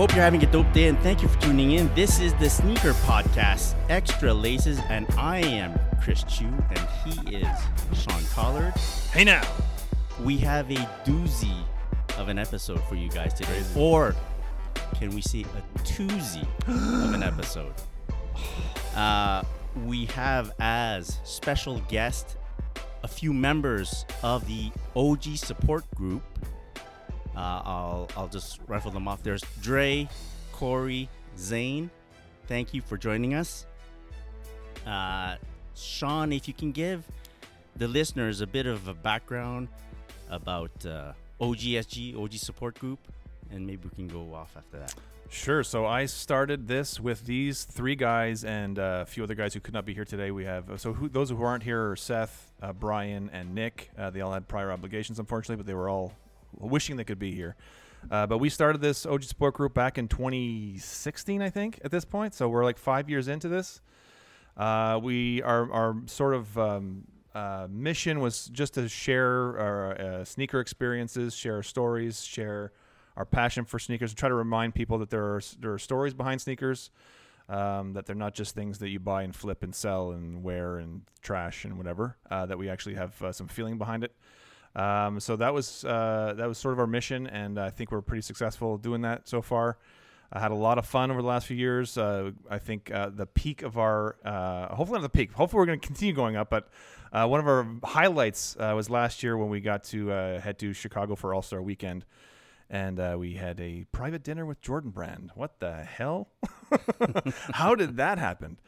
Hope you're having a dope day and thank you for tuning in. This is the Sneaker Podcast, Extra Laces, and I am Chris Chiu and he is Sean Collard. Hey now. We have a doozy of an episode for you guys today. Or can we say a twozy of an episode? Uh, we have as special guest a few members of the OG support group. Uh, I'll I'll just rifle them off. There's Dre, Corey, Zane. Thank you for joining us. Uh, Sean, if you can give the listeners a bit of a background about uh, OGSG, OG support group, and maybe we can go off after that. Sure. So I started this with these three guys and uh, a few other guys who could not be here today. We have so who, those who aren't here are Seth, uh, Brian, and Nick. Uh, they all had prior obligations, unfortunately, but they were all wishing they could be here. Uh, but we started this OG support group back in 2016, I think, at this point. So we're like five years into this. Uh, we our our sort of um, uh, mission was just to share our uh, sneaker experiences, share our stories, share our passion for sneakers, and try to remind people that there are there are stories behind sneakers. Um, that they're not just things that you buy and flip and sell and wear and trash and whatever. Uh, that we actually have uh, some feeling behind it. Um, so that was uh, that was sort of our mission, and I think we're pretty successful doing that so far. I had a lot of fun over the last few years. Uh, I think uh, the peak of our, uh, hopefully not the peak, hopefully we're going to continue going up, but uh, one of our highlights uh, was last year when we got to uh, head to Chicago for All Star Weekend. And we had a private dinner with Jordan Brand. What the hell? How did that happen?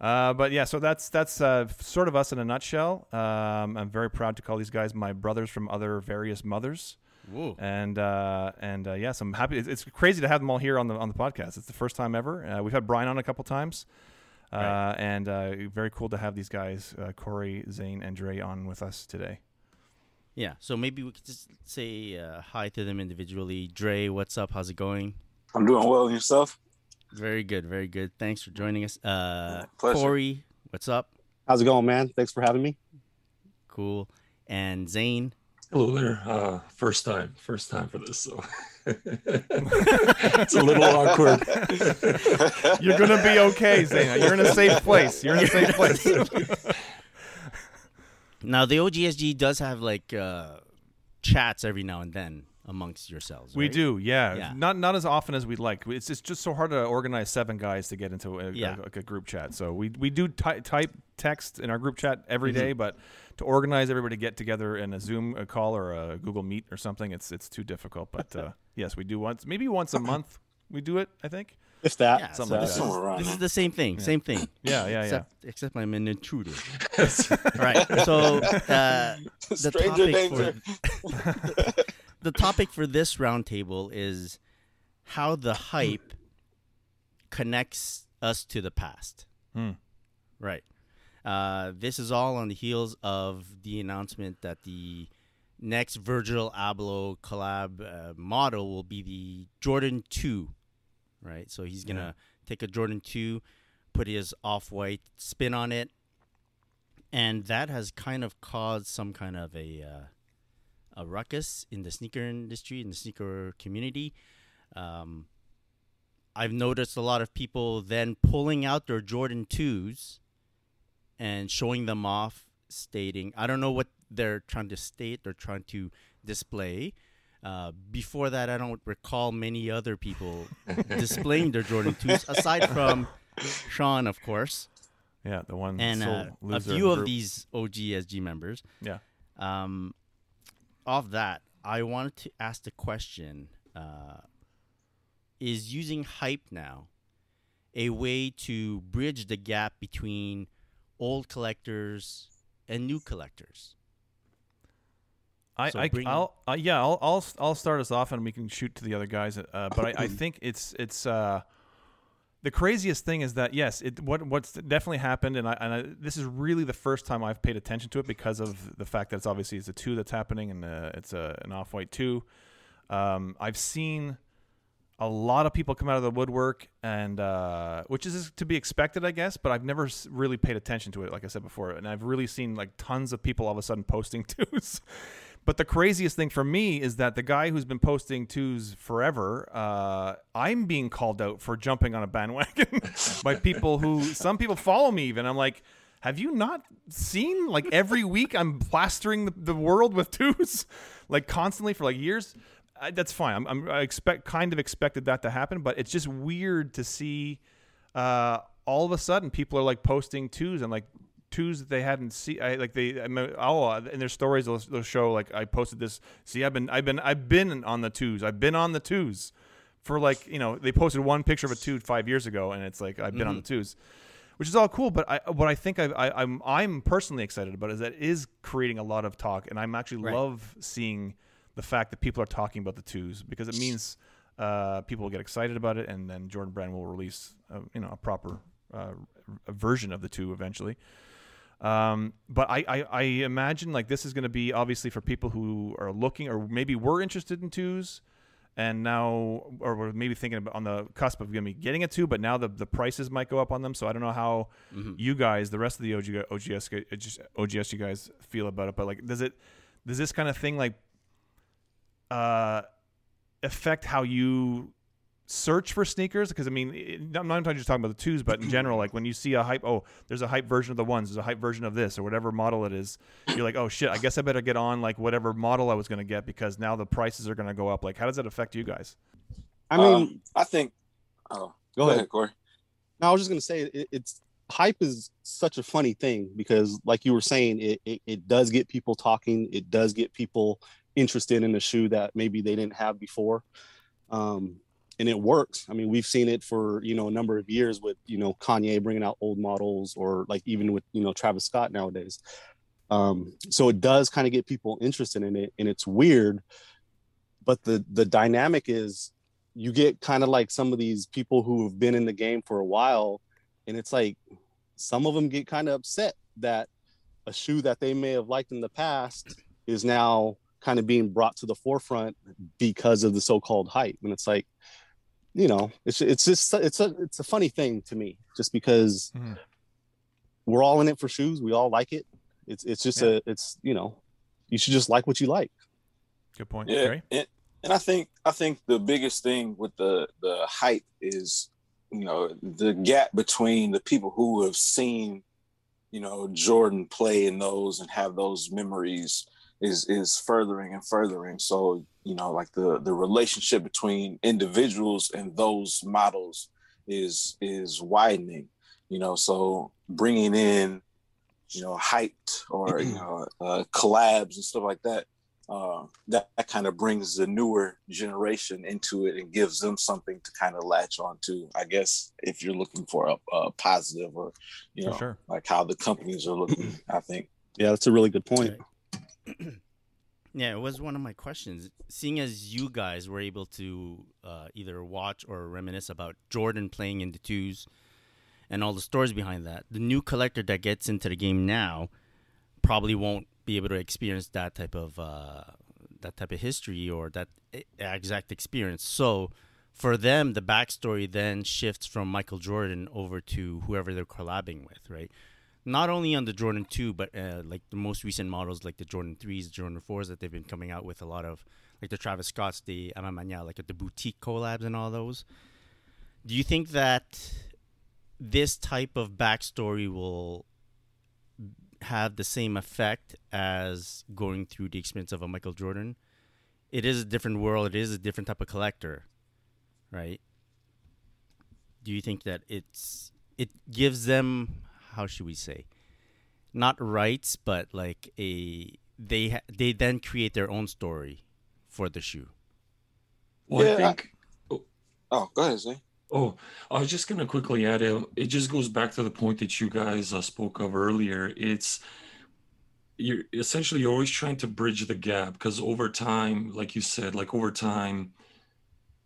Uh, but yeah, so that's that's uh, sort of us in a nutshell. Um, I'm very proud to call these guys my brothers from other various mothers. Whoa. And uh, and uh, yes, I'm happy. It's, it's crazy to have them all here on the on the podcast. It's the first time ever. Uh, we've had Brian on a couple times, uh, Right. and uh, very cool to have these guys, uh, Corey, Zane, and Dre, on with us today. Yeah, so maybe we could just say uh, hi to them individually. Dre, what's up? How's it going? I'm doing well. And yourself? Very good, very good. Thanks for joining us. Uh, Pleasure. Corey, what's up? How's it going, man? Thanks for having me. Cool. And Zane. Hello there. Uh, first time, first time for this, so it's a little awkward. You're gonna be okay, Zane. You're in a safe place. You're in a safe place. Now the OGSG does have like uh, chats every now and then amongst yourselves. We right? do, yeah. Yeah. Not not as often as we'd like. It's it's just so hard to organize seven guys to get into a, Yeah. a, a group chat. So we we do ty- type text in our group chat every Mm-hmm. day, but to organize everybody to get together in a Zoom a call or a Google Meet or something, it's it's too difficult. But uh, yes, we do once, maybe once a month. We do it, I think. If that. Yeah, Something so like this, that. is, Somewhere this is the same thing. Same thing. Yeah, yeah, yeah. Except, except I'm an intruder. right. So uh, the Stranger topic danger. for the topic for this roundtable is how the hype connects us to the past. Hmm. Right. Uh, this is all on the heels of the announcement that the next Virgil Abloh collab uh, model will be the Jordan 2. Right. So he's going to take a Jordan 2, put his off white spin on it. And that has kind of caused some kind of a. Uh, a ruckus in the sneaker industry in the sneaker community. Um, I've noticed a lot of people then pulling out their Jordan twos and showing them off, stating, "I don't know what they're trying to state. They're trying to display." Uh, before that, I don't recall many other people displaying their Jordan twos, aside from Sean, of course, Yeah, the one and uh, a loser in few of group. these OGSG members. Yeah. Um, off that, I wanted to ask the question: uh, Is using hype now a way to bridge the gap between old collectors and new collectors? I, So I bring- I'll uh, yeah I'll, I'll I'll start us off and we can shoot to the other guys. Uh, but I, I think it's it's uh, the craziest thing is that yes, it what what's definitely happened, and I and I, this is really the first time I've paid attention to it because of the fact that it's obviously it's a two that's happening, and uh, it's a an off white two. Um, I've seen a lot of people come out of the woodwork, and uh, which is to be expected, I guess. But I've never really paid attention to it, like I said before, and I've really seen like tons of people all of a sudden posting twos. But the craziest thing for me is that the guy who's been posting twos forever, uh, I'm being called out for jumping on a bandwagon by people who some people follow me even. I'm like, have you not seen like every week I'm plastering the, the world with twos, like constantly for like years? I, that's fine. I'm, I'm I expect kind of expected that to happen, but it's just weird to see uh, all of a sudden people are like posting twos and like twos that they hadn't seen. I, like they, I mean, oh, uh, in their stories they'll, they'll show like I posted this. See, I've been, I've been, I've been on the twos. I've been on the twos for like you know they posted one picture of a two five years ago, and it's like I've been on the twos. Which is all cool, but I, what I think I, I, I'm I'm personally excited about is that it is creating a lot of talk, and I'm actually Right. love seeing the fact that people are talking about the twos because it means uh, people will get excited about it, and then Jordan Brand will release a, you know a proper uh, a version of the two eventually. Um, but I, I, I imagine like this is going to be obviously for people who are looking or maybe were interested in twos and now or were maybe thinking about on the cusp of going to be getting a two, but now the, the prices might go up on them. So I don't know how you guys, the rest of the OG, OGS, OGS, OGS, you guys feel about it. But like, does it, does this kind of thing like, uh, affect how you search for sneakers because I mean it, I'm not just talking about the twos but in general like when you see a hype oh there's a hype version of the ones there's a hype version of this or whatever model it is you're like oh shit I guess I better get on like whatever model I was going to get because now the prices are going to go up like how does that affect you guys I mean, Um, I think. Oh, go ahead. Corey. No, I was just gonna say it, it's hype is such a funny thing because, like you were saying, it, it it does get people talking. It does get people interested in a shoe that maybe they didn't have before, um, and it works. I mean, we've seen it for you know a number of years with you know Kanye bringing out old models, or like even with you know Travis Scott nowadays. Um, so it does kind of get people interested in it, and it's weird. But the the dynamic is you get kind of like some of these people who have been in the game for a while and it's like some of them get kind of upset that a shoe that they may have liked in the past is now kind of being brought to the forefront because of the so-called hype and it's like you know it's it's just it's a it's a funny thing to me just because Mhm. we're all in it for shoes we all like it it's it's just Yeah. a it's you know you should just like what you like good point Yeah, and, and I think I think the biggest thing with the the hype is you know the gap between the people who have seen you know Jordan play in those and have those memories is is furthering and furthering. So you know like the the relationship between individuals and those models is is widening. You know, so bringing in you know hyped or you know uh, collabs and stuff like that uh, that, that kind of brings the newer generation into it and gives them something to kind of latch on to. I guess if you're looking for a, a positive or you know sure. like how the companies are looking, I think. yeah that's a really good point Yeah, it was one of my questions. Seeing as you guys were able to uh, either watch or reminisce about Jordan playing in the twos and all the stories behind that, the new collector that gets into the game now probably won't be able to experience that type of uh, that type of history or that exact experience. So for them, the backstory then shifts from Michael Jordan over to whoever they're collabing with, right? Not only on the Jordan 2, but uh, like the most recent models, like the Jordan 3s, Jordan 4s that they've been coming out with a lot of, like the Travis Scotts, the A Ma Maniére, like the boutique collabs and all those. Do you think that this type of backstory will have the same effect as going through the experience of a Michael Jordan? It is a different world. It is a different type of collector, right? Do you think that it's it gives them how should we say, not rights, but like a they ha- they then create their own story for the shoe. Well, Yeah, I I- think. Oh, go ahead, Zay. Oh, I was just gonna quickly add it. It just goes back to the point that you guys uh, spoke of earlier. It's you're essentially you're always trying to bridge the gap because over time, like you said, like over time,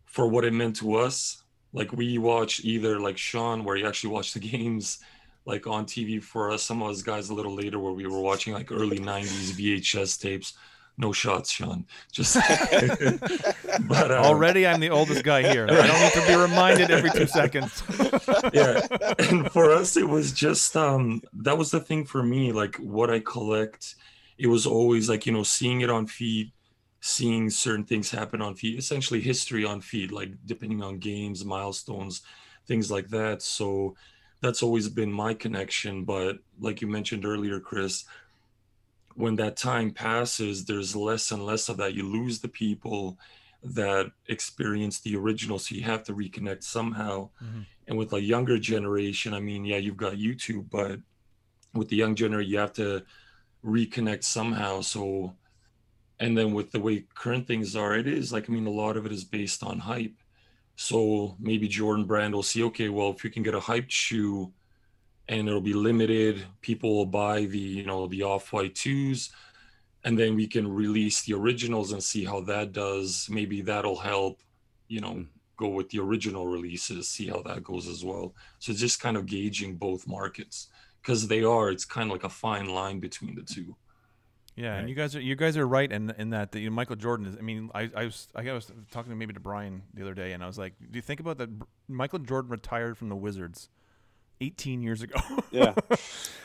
for what it meant to us, like we watch either like Sean, where he actually watched the games like on TV for us. Some of us guys a little later, where we were watching like early '90s VHS tapes. No shots, Sean. Just but uh, already, I'm the oldest guy here. I don't need to be reminded every two seconds. yeah, and for us, it was just um that was the thing for me. Like what I collect, it was always like you know seeing it on feed seeing certain things happen on feed, essentially history on feed, like depending on games, milestones, things like that. So that's always been my connection. But like you mentioned earlier, Chris, when that time passes, there's less and less of that. You lose the people that experience the original. So you have to reconnect somehow. Mm-hmm. And with a younger generation, I mean, yeah, you've got YouTube, but with the young generation, you have to reconnect somehow. So and then with the way current things are it is like i mean a lot of it is based on hype so maybe jordan brand will see okay well if you can get a hyped shoe and it'll be limited people will buy the you know the off-white twos and then we can release the originals and see how that does. Maybe that'll help you know go with the original releases see how that goes as well. So just kind of gauging both markets because they are it's kind of like a fine line between the two yeah, right. and you guys are you guys are right in in that the, you know, Michael Jordan is. I mean, I, I was I was talking maybe to Brian the other day, and I was like, do you think about that? Michael Jordan retired from the Wizards. 18 years ago. yeah.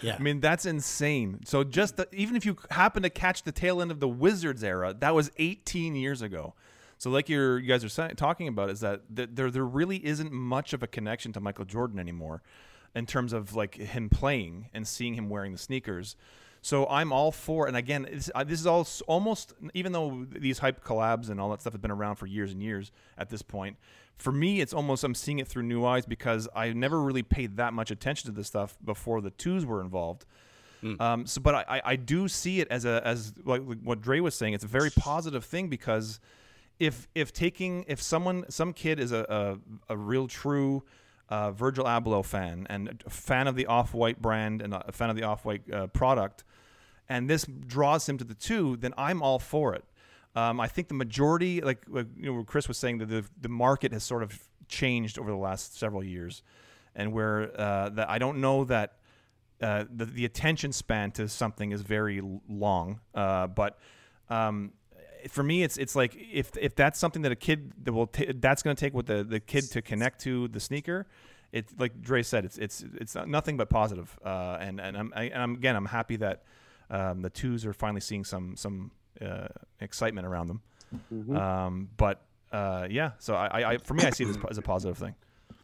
Yeah. I mean, that's insane. So just the, even if you happen to catch the tail end of the Wizards era, that was 18 years ago. So like you're, you guys are saying, talking about is that there there really isn't much of a connection to Michael Jordan anymore in terms of like him playing and seeing him wearing the sneakers. So I'm all for, and again, this, uh, this is all almost, even though these hype collabs and all that stuff have been around for years and years at this point, for me, it's almost, I'm seeing it through new eyes because I never really paid that much attention to this stuff before the twos were involved. Mm. Um, so, but I, I do see it as a, as like what Dre was saying, it's a very positive thing because if, if taking, if someone, some kid is a, a, a real true, uh, Virgil Abloh fan and a fan of the Off White brand and a fan of the Off White uh, product, and this draws him to the two, then I'm all for it. Um, I think the majority, like, like you know, Chris was saying, that the the market has sort of changed over the last several years, and where uh, that I don't know that uh, the the attention span to something is very long, uh, but. Um, for me, it's it's like if if that's something that a kid that will t- that's going to take with the, the kid to connect to the sneaker, it's like Dre said, it's it's it's nothing but positive. Uh, and and I'm, I, and I'm again I'm happy that um, the twos are finally seeing some some uh, excitement around them. Mm-hmm. Um, but uh, yeah, so I, I, for me, I see this as a positive thing.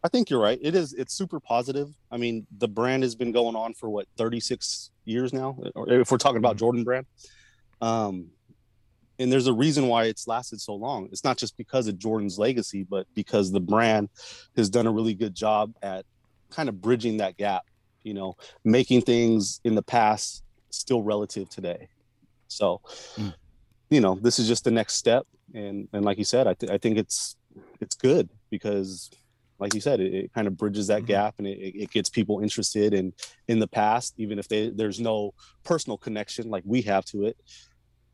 I think you're right. It is. It's super positive. I mean, the brand has been going on for what 36 years now. If we're talking about mm-hmm. Jordan brand, um, and there's a reason why it's lasted so long. It's not just because of Jordan's legacy, but because the brand has done a really good job at kind of bridging that gap. You know, making things in the past still relative today. So, mm. you know, this is just the next step, and and like you said, I th- I think it's it's good because, like you said, it, it kind of bridges that mm-hmm. gap and it, it gets people interested in in the past, even if they there's no personal connection like we have to it.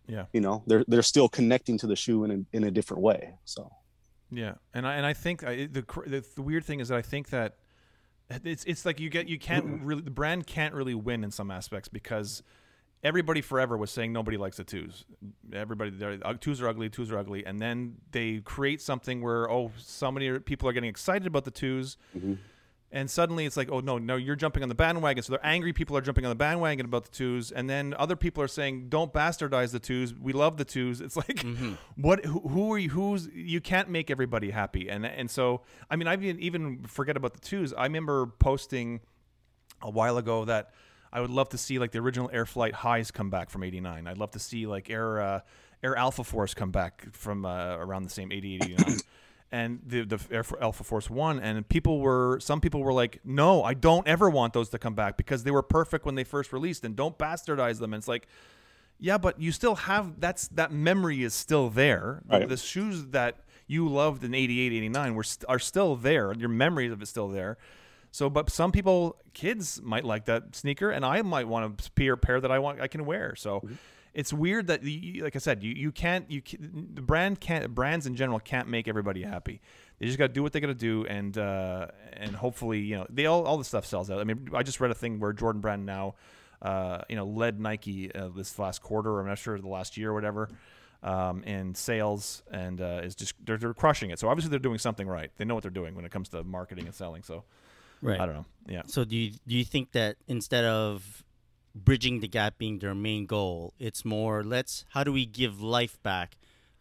Yeah, you know, they're they're still connecting to the shoe in a, in a different way. So. Yeah, and I and I think I, the, the the weird thing is that I think that it's it's like you get you can't really the brand can't really win in some aspects because everybody forever was saying nobody likes the twos. Everybody, uh, twos are ugly, twos are ugly, and then they create something where oh, so many people are getting excited about the 2s mm-hmm and suddenly it's like, oh no, no, you're jumping on the bandwagon. So they're angry people are jumping on the bandwagon about the twos, and then other people are saying, don't bastardize the twos. We love the twos. It's like, mm-hmm. what? Who, who, are you? Who's? You can't make everybody happy, and and so I mean, I even even forget about the twos. I remember posting a while ago that I would love to see like the original Air Flight highs come back from '89. I'd love to see like Air uh, Air Alpha Force come back from uh, around the same 80, 89 and the the Air Alpha Force One, and people were some people were like, no, I don't ever want those to come back because they were perfect when they first released, and don't bastardize them. And it's like, yeah, but you still have that's that memory is still there. Right. The, the, shoes that you loved in 88, 89 were st- are still there. Your memories of it still there. So, but some people, kids might like that sneaker, and I might want a pair pair that I want I can wear. So. Mm-hmm it's weird that you, like I said, you, you can't you the brand can't brands in general can't make everybody happy. They just got to do what they got to do, and uh, and hopefully you know they all all the stuff sells out. I mean, I just read a thing where Jordan Brand now, uh, you know, led Nike uh, this last quarter, or I'm not sure the last year or whatever. Um, in sales and uh, is just they're, they're crushing it. So obviously they're doing something right. They know what they're doing when it comes to marketing and selling. So Right. I don't know. Yeah. So do you do you think that instead of bridging the gap being their main goal, it's more let's how do we give life back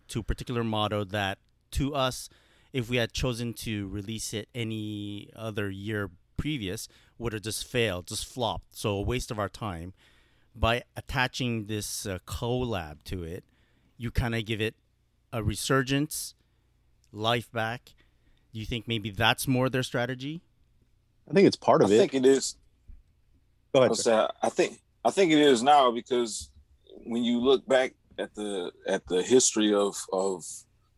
to a particular motto that to us, if we had chosen to release it any other year previous, would have just failed, just flopped. So a waste of our time. By attaching this uh, collab to it, you kind of give it a resurgence, life back. Do you think maybe that's more their strategy? I think it's part I of it. I think it is. Go I ahead. sir. say I think I think it is now because when you look back at the at the history of of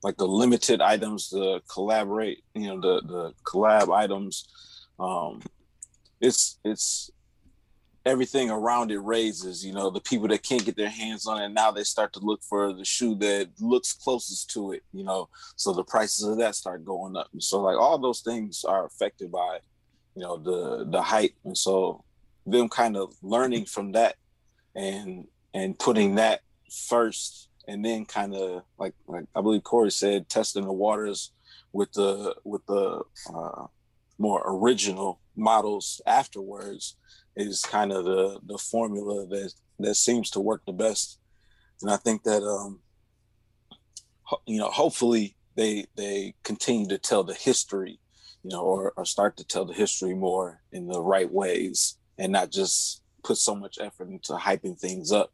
like the limited items, the collaborate, you know, the the collab items, um, it's it's everything around it raises. You know, the people that can't get their hands on it now they start to look for the shoe that looks closest to it. You know, so the prices of that start going up. So like all those things are affected by, you know, the the hype. And so them kind of learning from that and and putting that first and then kind of like like I believe Corey said testing the waters with the with the uh, more original models afterwards is kind of the the formula that that seems to work the best. And I think that um ho- you know hopefully they they continue to tell the history you know or, or start to tell the history more in the right ways and not just put so much effort into hyping things up,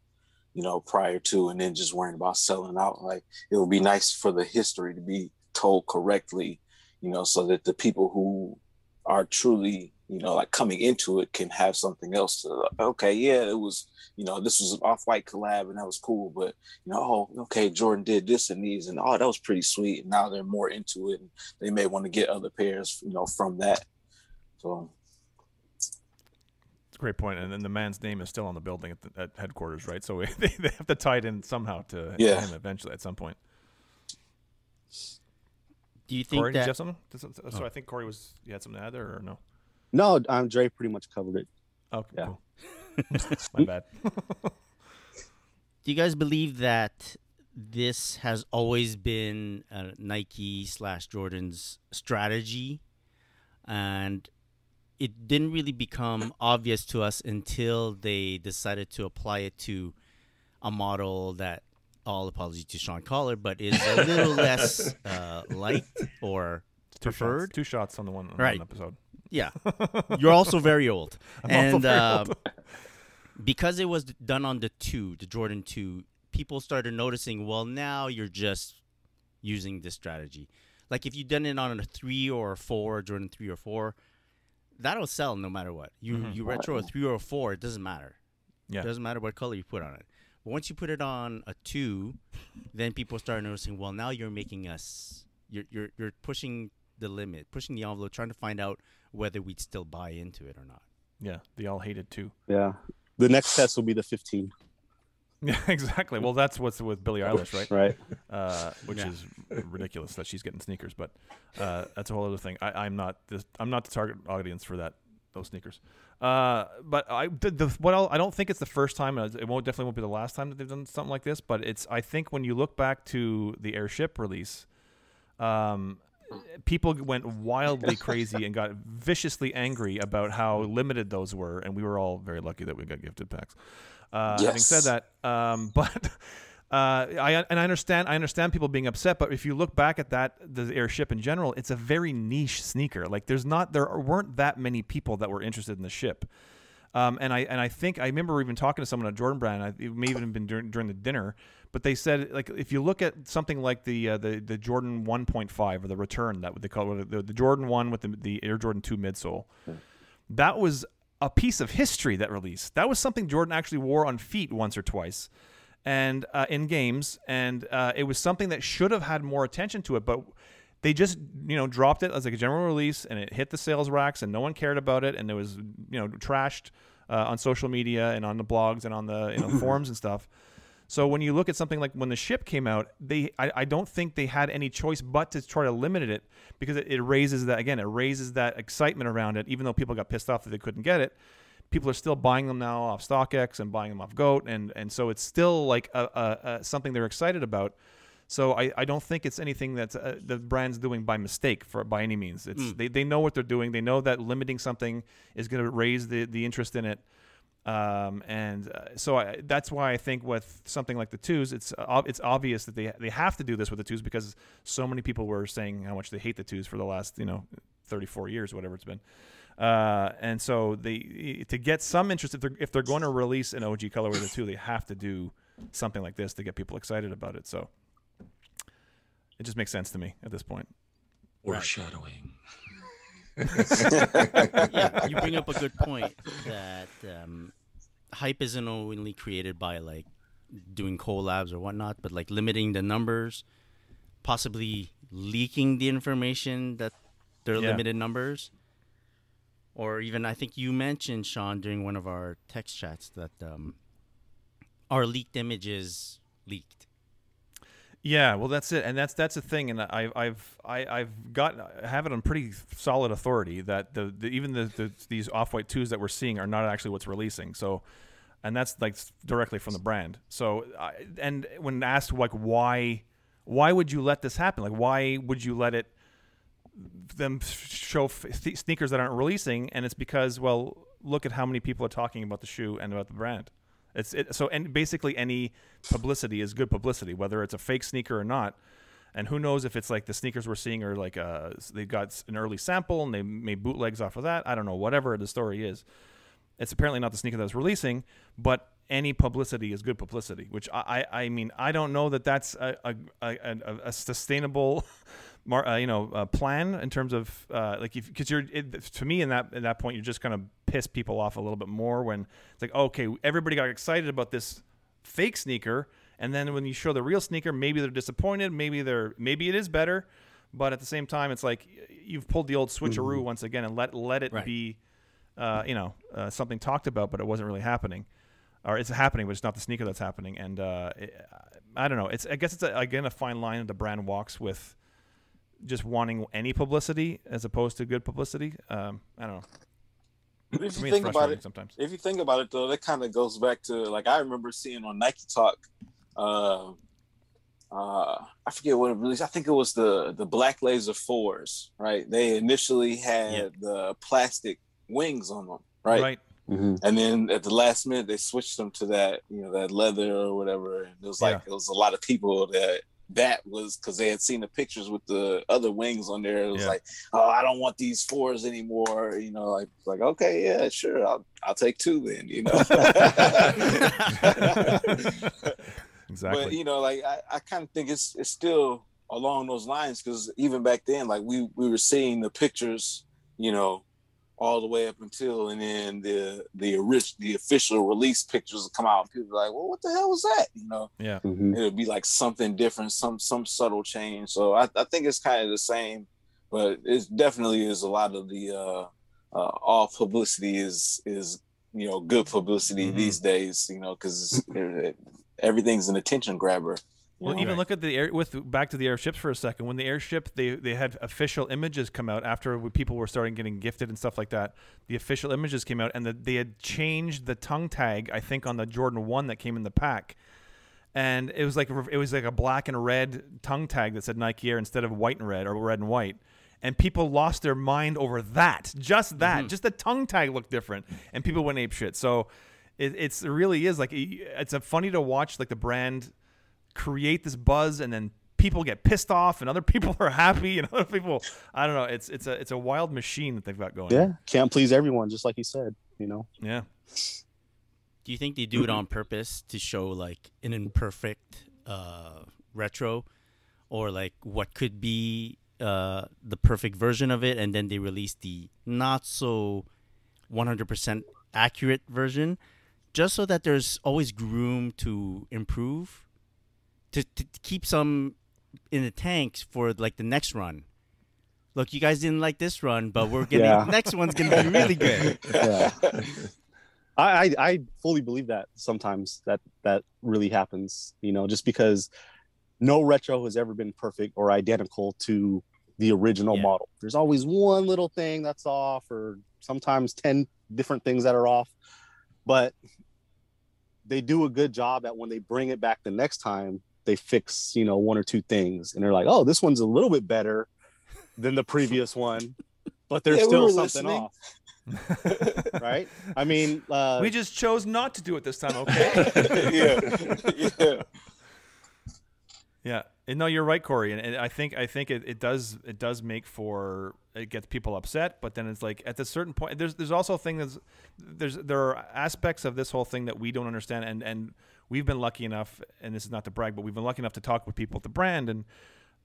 you know, prior to and then just worrying about selling out. Like it would be nice for the history to be told correctly, you know, so that the people who are truly, you know, like coming into it can have something else to okay, yeah, it was, you know, this was an off-white collab and that was cool, but you know, oh, okay, Jordan did this and these and oh, that was pretty sweet. And now they're more into it and they may want to get other pairs, you know, from that. So great point. And then the man's name is still on the building at, the, at headquarters, right? So they, they have to tie it in somehow to to Yeah. him eventually at some point. Do you think Corey, did you that have something? So Oh. I think Corey was. You had something to add there, or no? No, Andre pretty much covered it. Okay, Yeah. cool. My bad. do you guys believe that this has always been uh, Nike slash Jordan's strategy, and it didn't really become obvious to us until they decided to apply it to a model that, all apologies to Sean Collard, but is a little less uh, liked or Two preferred. shots, two shots on the one, on Right. one episode. Yeah, you're also very old, I'm and very uh, old. because it was done on the two, the Jordan two, people started noticing. Well, now you're just using this strategy. Like if you done it on a three or a four, Jordan three or four, that'll sell no matter what. You Mhm. you retro a three or a four, it doesn't matter. Yeah. It doesn't matter what color you put on it. But once you put it on a two, then people start noticing. Well, now you're making us. You're you're you're pushing the limit, pushing the envelope, trying to find out whether we'd still buy into it or not. Yeah, they all hated too. Yeah. The next test will be the 15, Yeah, exactly. Well, that's what's with Billie Eilish, right? right? Uh, which Yeah. is ridiculous that she's getting sneakers, but uh, that's a whole other thing. I, I'm not this, I'm not the target audience for that those sneakers. Uh, but I the, the what I'll, I don't think it's the first time. It won't definitely won't be the last time that they've done something like this. But it's I think when you look back to the airship release, um, people went wildly crazy and got viciously angry about how limited those were, and we were all very lucky that we got gifted packs. Uh, Having said that, um, but uh, I and I understand I understand people being upset, but if you look back at that the airship in general, it's a very niche sneaker. Like there's not there weren't that many people that were interested in the ship. Um, and I and I think I remember even talking to someone at Jordan Brand. I, it may even have been during, during the dinner, but they said like if you look at something like the uh, the the Jordan 1.5 or the return that they call it, the, the Jordan one with the, the Air Jordan 2 midsole, that was a piece of history that released. That was something Jordan actually wore on feet once or twice, and uh, in games, and uh, it was something that should have had more attention to it, but they just you know dropped it as like a general release and it hit the sales racks and no one cared about it and it was you know trashed uh, on social media and on the blogs and on the you know, forums and stuff So when you look at something like when the ship came out, they I, I don't think they had any choice but to try to limit it because it, it raises that again it raises that excitement around it. Even though people got pissed off that they couldn't get it, people are still buying them now off StockX and buying them off Goat, and and so it's still like a, a, a something they're excited about. So I, I don't think it's anything that uh, the brand's doing by mistake for by any means. It's Mm. they, they know what they're doing. They know that limiting something is going to raise the, the interest in it. Um, and uh, so I, that's why I think with something like the twos, it's uh, it's obvious that they they have to do this with the twos because so many people were saying how much they hate the twos for the last you know 34 years, whatever it's been. Uh, and so they to get some interest if they're if they're going to release an OG colorway of the two, they have to do something like this to get people excited about it. So it just makes sense to me at this point. Foreshadowing. yeah, you bring up a good point that um, hype isn't only created by like doing collabs or whatnot, but like limiting the numbers, possibly leaking the information that they're Yeah. limited numbers, or even I think you mentioned Sean during one of our text chats that um, our leaked images leaked. Yeah, well, that's it, and that's that's the thing, and I, I've I, I've got I have it on pretty solid authority that the, the even the, the these off white twos that we're seeing are not actually what's releasing. So, and that's like directly from the brand. So, I, and when asked like why why would you let this happen? Like why would you let it them show f- sneakers that aren't releasing? And it's because well, look at how many people are talking about the shoe and about the brand. It's it, so and basically any publicity is good publicity, whether it's a fake sneaker or not. And who knows if it's like the sneakers we're seeing are like uh they got an early sample and they made bootlegs off of that. I don't know, whatever the story is. It's apparently not the sneaker that was releasing, but any publicity is good publicity. Which I I, I mean I don't know that that's a a, a, a, a sustainable. Mar, uh, you know, uh, plan in terms of uh, like if because you're it, to me in that at that point you're just gonna piss people off a little bit more when it's like okay everybody got excited about this fake sneaker and then when you show the real sneaker maybe they're disappointed maybe they're maybe it is better but at the same time it's like you've pulled the old switcheroo once again and let let it Right. be uh, you know uh, something talked about but it wasn't really happening or it's happening but it's not the sneaker that's happening and uh, it, I don't know it's I guess it's a, again a fine line that the brand walks with just wanting any publicity as opposed to good publicity um, I don't know But if for you think about it, sometimes if you think about it though, that kind of goes back to like I remember seeing on Nike Talk. Uh, uh, I forget what it released. I think it was the the Black Laser fours, right? They initially had Yeah. the plastic wings on them, right? right Mhm. And then at the last minute, they switched them to that, you know, that leather or whatever. And it was like Yeah. it was a lot of people that that was because they had seen the pictures with the other wings on there. It was Yeah. like, oh, I don't want these fours anymore. You know, like like okay, yeah, sure, I'll I'll take two then. You know. exactly But you know, like I, I kind of think it's it's still along those lines because even back then, like we we were seeing the pictures, you know, all the way up until and then the the rich the official release pictures would come out and people were like, well, what the hell was that? You know, yeah Mhm. it'll be like something different, some some subtle change. So I, I think it's kind of the same, but it definitely is a lot of the uh, uh all publicity is is you know good publicity Mhm. these days. You know, because everything's an attention grabber. Well, even look at the air with back to the airships for a second. When the airship, they they had official images come out after we- people were starting getting gifted and stuff like that. The official images came out, and the, they had changed the tongue tag. I think on the Jordan One that came in the pack, and it was like it was like a black and red tongue tag that said Nike Air instead of white and red or red and white. And people lost their mind over that, just that, mm-hmm. just the tongue tag looked different, and people went ape shit. So it, it's it really is like it's a funny to watch like the brand create this buzz and then people get pissed off and other people are happy and other people I don't know it's it's a it's a wild machine that they've got going Yeah, can't please everyone, just like you said. You know. yeah Do you think they do it on purpose to show like an imperfect uh, retro, or like what could be uh, the perfect version of it, and then they release the not so 100% accurate version, just so that there's always room to improve, to, to keep some in the tanks for like the next run. Look, you guys didn't like this run, but we're getting Yeah. next one's gonna be really good. Yeah. I, I I fully believe that sometimes that that really happens. You know, just because no retro has ever been perfect or identical to the original Yeah. model. There's always one little thing that's off, or sometimes ten different things that are off. But they do a good job at when they bring it back the next time, they fix you know one or two things, and they're like, oh, this one's a little bit better than the previous one, but there's Yeah, still were something listening. off, right? I mean, uh, we just chose not to do it this time. Okay. yeah, yeah. Yeah, and no, you're right, Corey, and, and I think I think it, it does it does make for it gets people upset, but then it's like at a certain point, there's there's also a thing that's there's there are aspects of this whole thing that we don't understand, and and we've been lucky enough, and this is not to brag, but we've been lucky enough to talk with people at the brand, and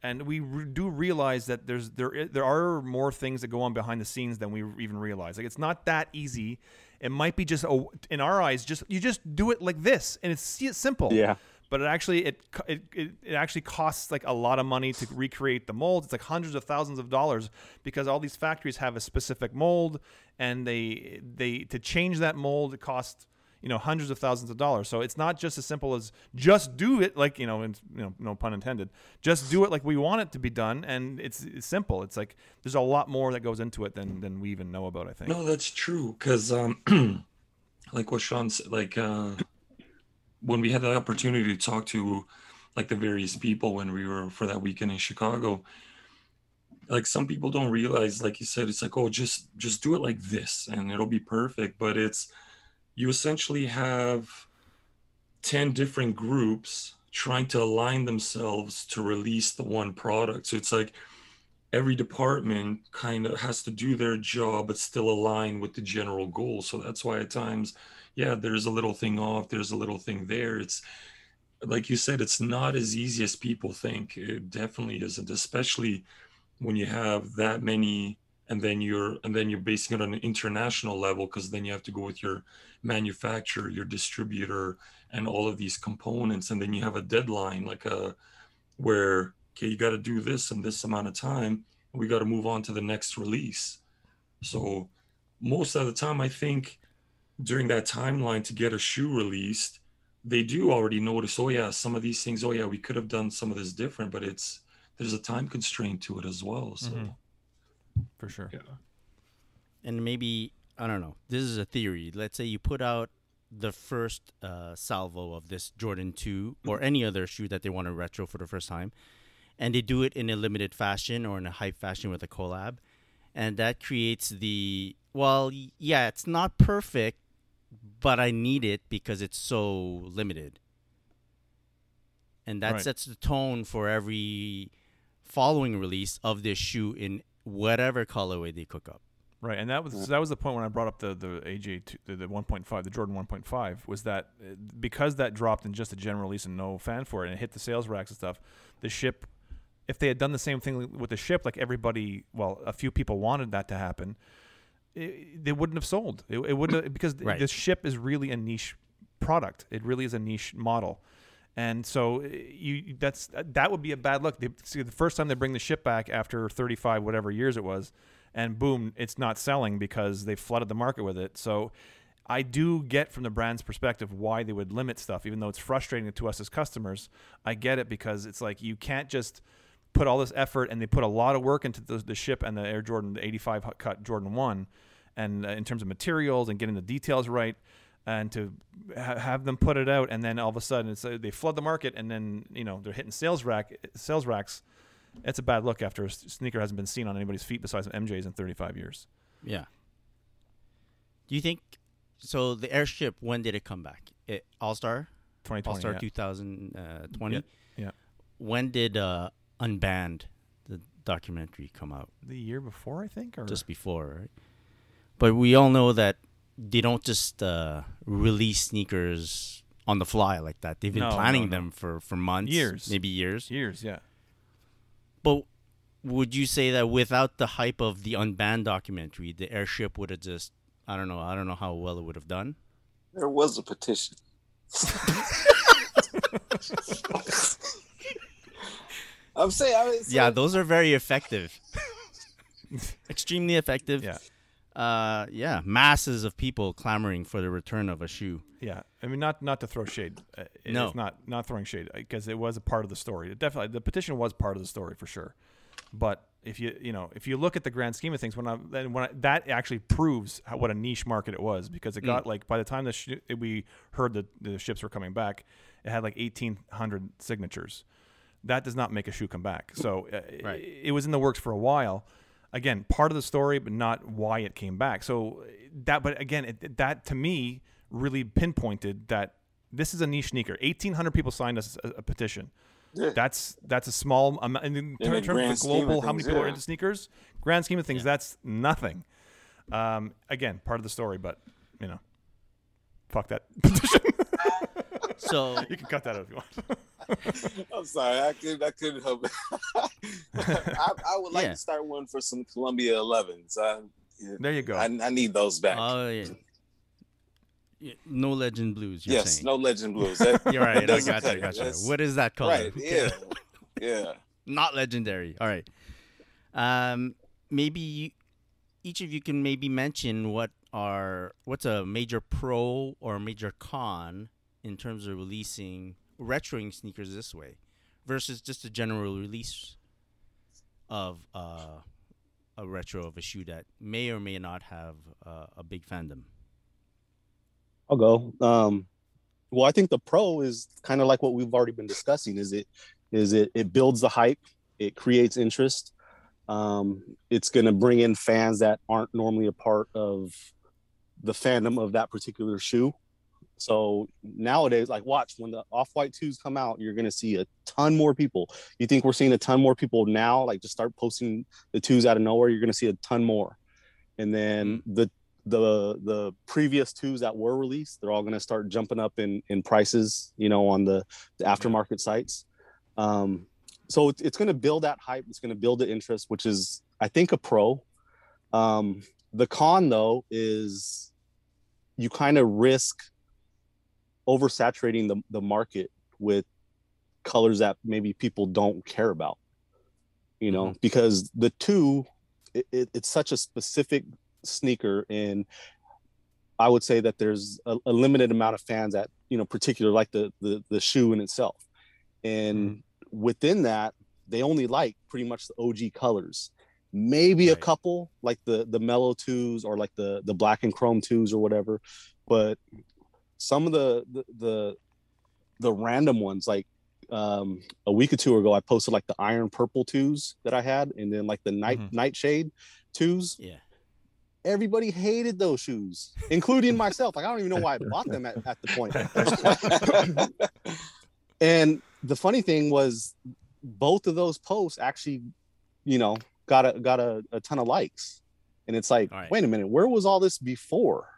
and we re- do realize that there's there there are more things that go on behind the scenes than we even realize. Like it's not that easy. It might be just a, in our eyes, just you just do it like this, and it's s- simple yeah. but it actually it, it it it actually costs like a lot of money to recreate the mold. It's like hundreds of thousands of dollars because all these factories have a specific mold, and they they to change that mold it costs you know hundreds of thousands of dollars. So it's not just as simple as just do it like you know and you know no pun intended. Just do it like we want it to be done, and it's it's simple. It's like there's a lot more that goes into it than than we even know about. I think. No, that's true. Because, um, like what Sean said, like uh, when we had the opportunity to talk to like the various people when we were for that weekend in Chicago, like some people don't realize, like you said, it's like, oh, just just do it like this and it'll be perfect. But it's you essentially have 10 different groups trying to align themselves to release the one product. So it's like every department kind of has to do their job but still align with the general goal. So that's why at times yeah there's a little thing off there's a little thing there. It's like you said it's not as easy as people think. It definitely isn't especially when you have that many and then you're and then you're basing it on an international level because then you have to go with your manufacturer your distributor and all of these components and then you have a deadline like a where okay you got to do this in this amount of time we got to move on to the next release so most of the time i think during that timeline to get a shoe released they do already notice oh yeah some of these things oh yeah we could have done some of this different but it's there's a time constraint to it as well so Mhm. For sure. yeah and maybe I don't know. This is a theory. Let's say you put out the first uh, salvo of this Jordan 2 or any other shoe that they want to retro for the first time, and they do it in a limited fashion or in a hype fashion with a collab, and that creates the well, yeah, it's not perfect, but I need it because it's so limited, and that Right. sets the tone for every following release of this shoe in whatever colorway they cook up. Right, and that was that was the point when I brought up the the AJ two, the, the 1.5, the Jordan 1.5, was that uh, because that dropped in just a general release and no fan for it, and it hit the sales racks and stuff. The ship, if they had done the same thing with the ship, like everybody, well, a few people wanted that to happen, it, they wouldn't have sold. It, it wouldn't have, because Right. the ship is really a niche product. It really is a niche model. And so uh, you that's that would be a bad look. They, see, the first time they bring the ship back after 35 whatever years it was, and boom, it's not selling because they flooded the market with it. So I do get from the brand's perspective why they would limit stuff, even though it's frustrating to us as customers. I get it because it's like you can't just put all this effort and they put a lot of work into the, the ship and the Air Jordan, the 85 cut Jordan 1, and uh, in terms of materials and getting the details right. And to ha- have them put it out, and then all of a sudden it's, uh, they flood the market, and then you know they're hitting sales rack sales racks. It's a bad look after a sneaker hasn't been seen on anybody's feet besides MJ's in 35 years. Yeah. Do you think so? The airship. When did it come back? It All Star. 2020. All Star yeah. 2020. Yeah, yeah. When did uh, Unbanned, the documentary, come out? The year before, I think, or Just before, right? But we all know that they don't just uh, release sneakers on the fly like that. They've been No, no, planning no. them for for months, Years. maybe years. years. Yeah. But would you say that without the hype of the Unbanned documentary, the airship would have just I don't know. I don't know how well it would have done. There was a petition. I'm saying, I mean, so- Yeah, those are very effective. Extremely effective. Yeah. Uh, yeah, masses of people clamoring for the return of a shoe. Yeah, I mean, not not to throw shade. Uh, it- No. it's not not throwing shade because it was a part of the story. It definitely, the petition was part of the story for sure. But if you you know if you look at the grand scheme of things, when I then when I, that actually proves how, what a niche market it was because it got like by the time the sh- we heard that the ships were coming back, it had like eighteen hundred signatures. That does not make a shoe come back. So uh, Right. it, it was in the works for a while. Again, part of the story, but not why it came back. So that, but again, it, that to me really pinpointed that this is a niche sneaker. Eighteen hundred people signed us a, a petition. Yeah. That's that's a small amount. In, In terms of scheme of global, how many people are into sneakers? Grand scheme of things, that's nothing. Um, again, part of the story, but you know, fuck that petition. So you can cut that out if you want. I'm sorry, I could I couldn't help it. I, I would like Yeah. to start one for some Columbia 11s. I, yeah, there you go. I, I need those back. Oh yeah. Yeah, No legend blues. You're yes, saying. no Legend Blues. That, You're right. I doesn't got you. Got you. What is that color? Right. Yeah. Yeah. Not legendary. All right. Um, maybe you, each of you can maybe mention what are what's a major pro or a major con in terms of releasing retroing sneakers this way versus just a general release of uh, a retro of a shoe that may or may not have uh, a big fandom. I'll go. Um, well, I think the pro is kind of like what we've already been discussing. Is it is it it builds the hype, it creates interest. Um, it's going to bring in fans that aren't normally a part of the fandom of that particular shoe. So nowadays, like watch when the off-white twos come out, you're going to see a ton more people. You think we're seeing a ton more people now? Like just start posting the twos out of nowhere, you're going to see a ton more. And then the the the previous twos that were released they're all going to start jumping up in in prices you know on the, the aftermarket sites um so it's, it's going to build that hype it's going to build the interest which is i think a pro um the con though is you kind of risk oversaturating the, the market with colors that maybe people don't care about you know mm-hmm. because the two it, it, it's such a specific sneaker and i would say that there's a, a limited amount of fans that you know particular like the the, the shoe in itself. And mm-hmm. within that they only like pretty much the og colors. Maybe a couple like the the mellow twos or like the the black and chrome twos or whatever but some of the the the, the random ones like um a week or two ago i posted like the iron purple twos that i had and then like the night Mhm. nightshade twos Yeah. everybody hated those shoes, including myself. Like I don't even know why I bought them at, at the point. and the funny thing was, both of those posts actually, you know, got a got a, a ton of likes. And it's like, right. wait a minute, where was all this before?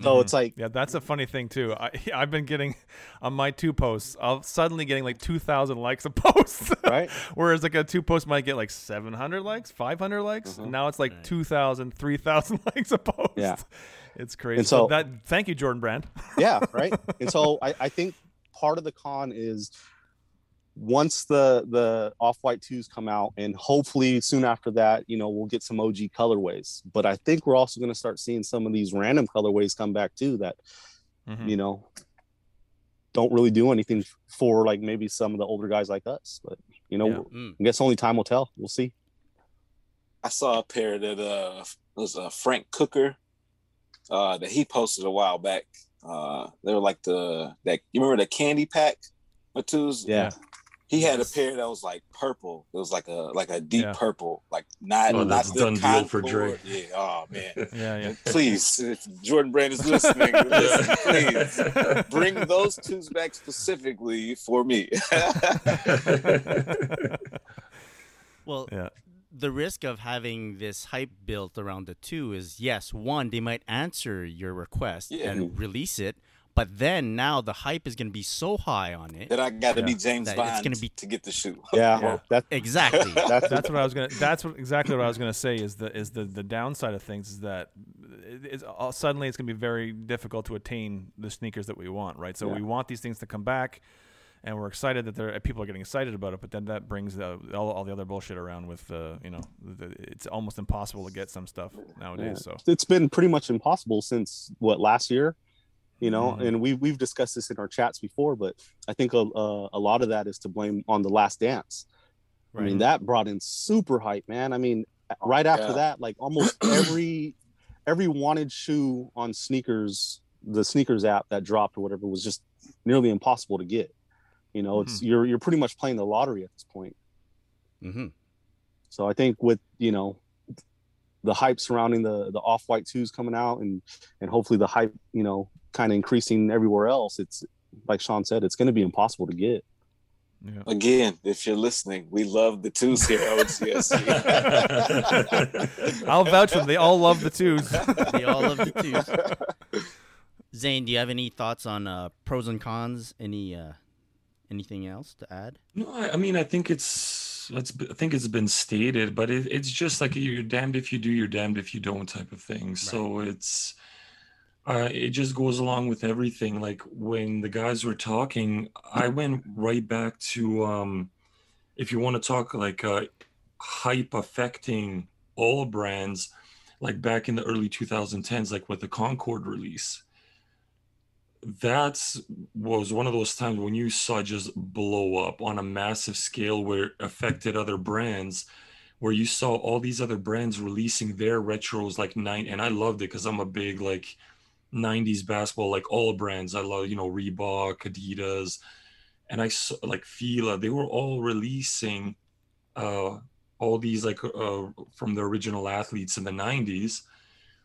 So Mhm. it's like, Yeah, that's a funny thing too. I I've been getting on my two posts. I'll suddenly getting like two thousand likes a post, right? Whereas like a two post might get like seven hundred likes, five hundred likes. Mhm. And now it's like Right. 2,000, 3,000 likes a post. Yeah. it's crazy. And so, so- that thank you, Jordan Brand. yeah right and so I, I think part of the con is once the the off-white twos come out and hopefully soon after that you know we'll get some og colorways but i think we're also going to start seeing some of these random colorways come back too that Mhm. you know don't really do anything for like maybe some of the older guys like us but you know Yeah. Mm. i guess only time will tell we'll see I saw a pair that uh was a Frank Cooker uh that he posted a while back. Uh they were like the that you remember the candy pack of twos? yeah He had a pair that was like purple. It was like a like a deep Yeah. purple, like not Oh, not that's the done deal for Concord. Dre. Yeah. Oh man. Yeah, yeah. Please, if Jordan Brand is listening, listen, please bring those twos back specifically for me. Well, Yeah. the risk of having this hype built around the two is yes, one, they might answer your request Yeah. and release it, but then now the hype is going to be so high on it. that I got to Yeah. be James That it's Bond gonna be- to get the shoe. yeah, Yeah. that Exactly. that's, that's what I was gonna. That's what exactly what I was gonna say. Is the is the the downside of things is that it's, uh, suddenly it's gonna be very difficult to attain the sneakers that we want. Right. So Yeah. we want these things to come back. and we're excited that there people are getting excited about it. But then that brings uh, all, all the other bullshit around with uh, you know the, it's almost impossible to get some stuff nowadays. So it's been pretty much impossible since what last year you know Mhm. and we we've discussed this in our chats before but i think a, a, a lot of that is to blame on the last dance i mean that brought in super hype man i mean right after yeah. that like almost every every wanted shoe on sneakers the sneakers app that dropped or whatever was just nearly impossible to get you know it's you're you're pretty much playing the lottery at this point Mm-hmm. so I think with you know the hype surrounding the the off white twos coming out and and hopefully the hype you know kind of increasing everywhere else, it's like Sean said, it's going to be impossible to get. yeah. Again, if you're listening, we love the twos here at OGSG. I'll vouch for them. They all love the twos. They all love the twos. Zane, do you have any thoughts on uh, pros and cons? Any uh, anything else to add? No, I, I mean, I think it's, it's, I think it's been stated, but it, it's just like you're damned if you do, you're damned if you don't type of thing. So it's, uh, it just goes along with everything. Like when the guys were talking, I went right back to, um, if you want to talk like uh, hype affecting all brands, like back in the early 2010s, like with the Concord release That was one of those times when you saw just blow up on a massive scale where it affected other brands where you saw all these other brands releasing their retros like nine and i loved it because i'm a big like 90s basketball like all brands i love you know reebok adidas and i saw like fila they were all releasing uh all these like uh from the original athletes in the 90s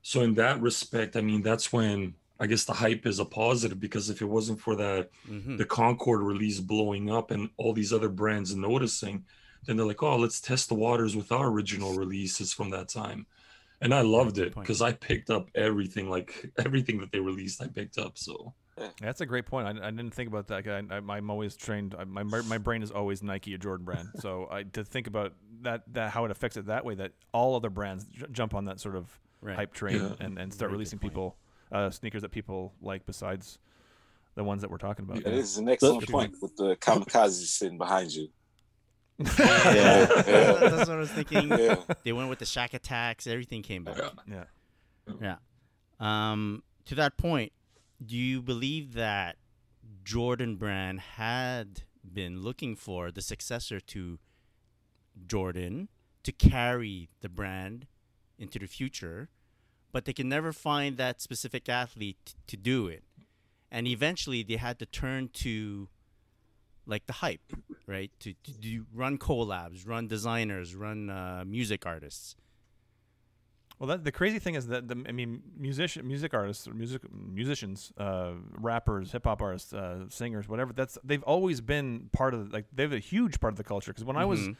so in that respect i mean that's when I guess the hype is a positive because if it wasn't for that Mm-hmm. the Concord release blowing up and all these other brands noticing, then they're like, oh, let's test the waters with our original releases from that time. And I loved it because I picked up everything, like everything that they released, I picked up. So That's a great point. I, I didn't think about that. I, I, I'm always trained. I, my my brain is always Nike, or Jordan brand. So I to think about that that how it affects it that way. That all other brands j- jump on that sort of Right. hype train Yeah. and, and start Very releasing people uh, sneakers that people like besides the ones that we're talking about. That Yeah. is an excellent point with the kamikazes sitting behind you. Yeah, Yeah. that's what I was thinking. Yeah. They went with the Shaq Attaqs. Everything came back. Yeah. yeah. Yeah. Um, to that point, do you believe that Jordan Brand had been looking for the successor to Jordan to carry the brand into the future, but they can never find that specific athlete t- to do it? And eventually they had to turn to like the hype, right? To, to do, run collabs, run designers, run uh, music artists. Well, that, the crazy thing is that the, I mean, musician, music artists, or music musicians, uh, rappers, hip hop artists, uh, singers, whatever. That's they've always been part of like they've a huge part of the culture. Because when I was Mhm.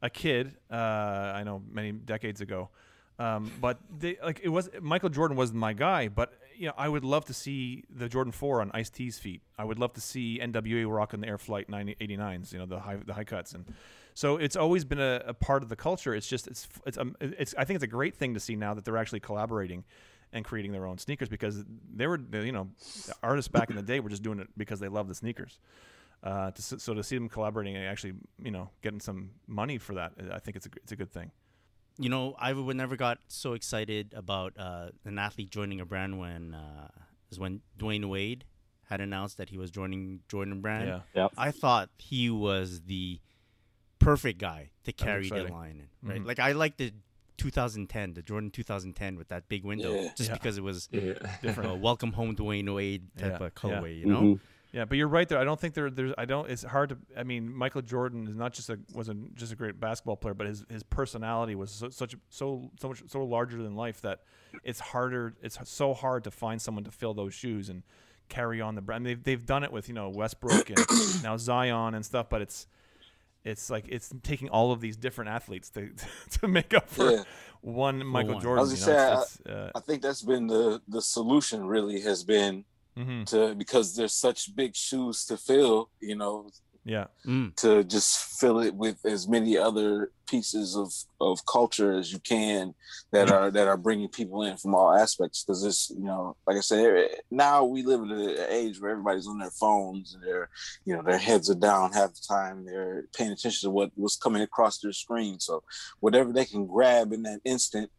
a kid, uh, I know many decades ago, um, but they like it was Michael Jordan was my guy. But you know, I would love to see the Jordan Four on Ice T's feet. I would love to see NWA rocking the Air Flight 89s, you know, the high the high cuts and. So it's always been a, a part of the culture. It's just it's it's um, it's I think it's a great thing to see now that they're actually collaborating and creating their own sneakers because they were you know artists back in the day were just doing it because they love the sneakers. Uh, to, so to see them collaborating and actually you know getting some money for that, I think it's a it's a good thing. You know, I would never got so excited about uh, an athlete joining a brand when uh, is when Dwyane Wade had announced that he was joining Jordan Brand. Yeah. I thought he was the perfect guy to carry the line in, right? Mhm. Like I like the 2010, the Jordan 2010 with that big window, Yeah. just Yeah. because it was yeah. a welcome home Dwyane Wade type Yeah, of colorway, yeah. you know? Mhm. Yeah, but you're right there. I don't think there there's I don't it's hard to I mean Michael Jordan is not just a wasn't just a great basketball player, but his his personality was so, such so so much so larger than life that it's harder it's so hard to find someone to fill those shoes and carry on the brand. I mean, they've they've done it with, you know, Westbrook and now Zion and stuff, but it's it's like it's taking all of these different athletes to to make up for Yeah. one Michael one. Jordan. I was gonna know, say, it's- it's, uh, I think that's been the the solution. Really, has been mhm. to because there's such big shoes to fill. You know, Yeah. Mm. to just fill it with as many other pieces of of culture as you can that are that are bringing people in from all aspects because it's you know like i said now we live in an age where everybody's on their phones and their you know their heads are down half the time they're paying attention to what was coming across their screen so whatever they can grab in that instant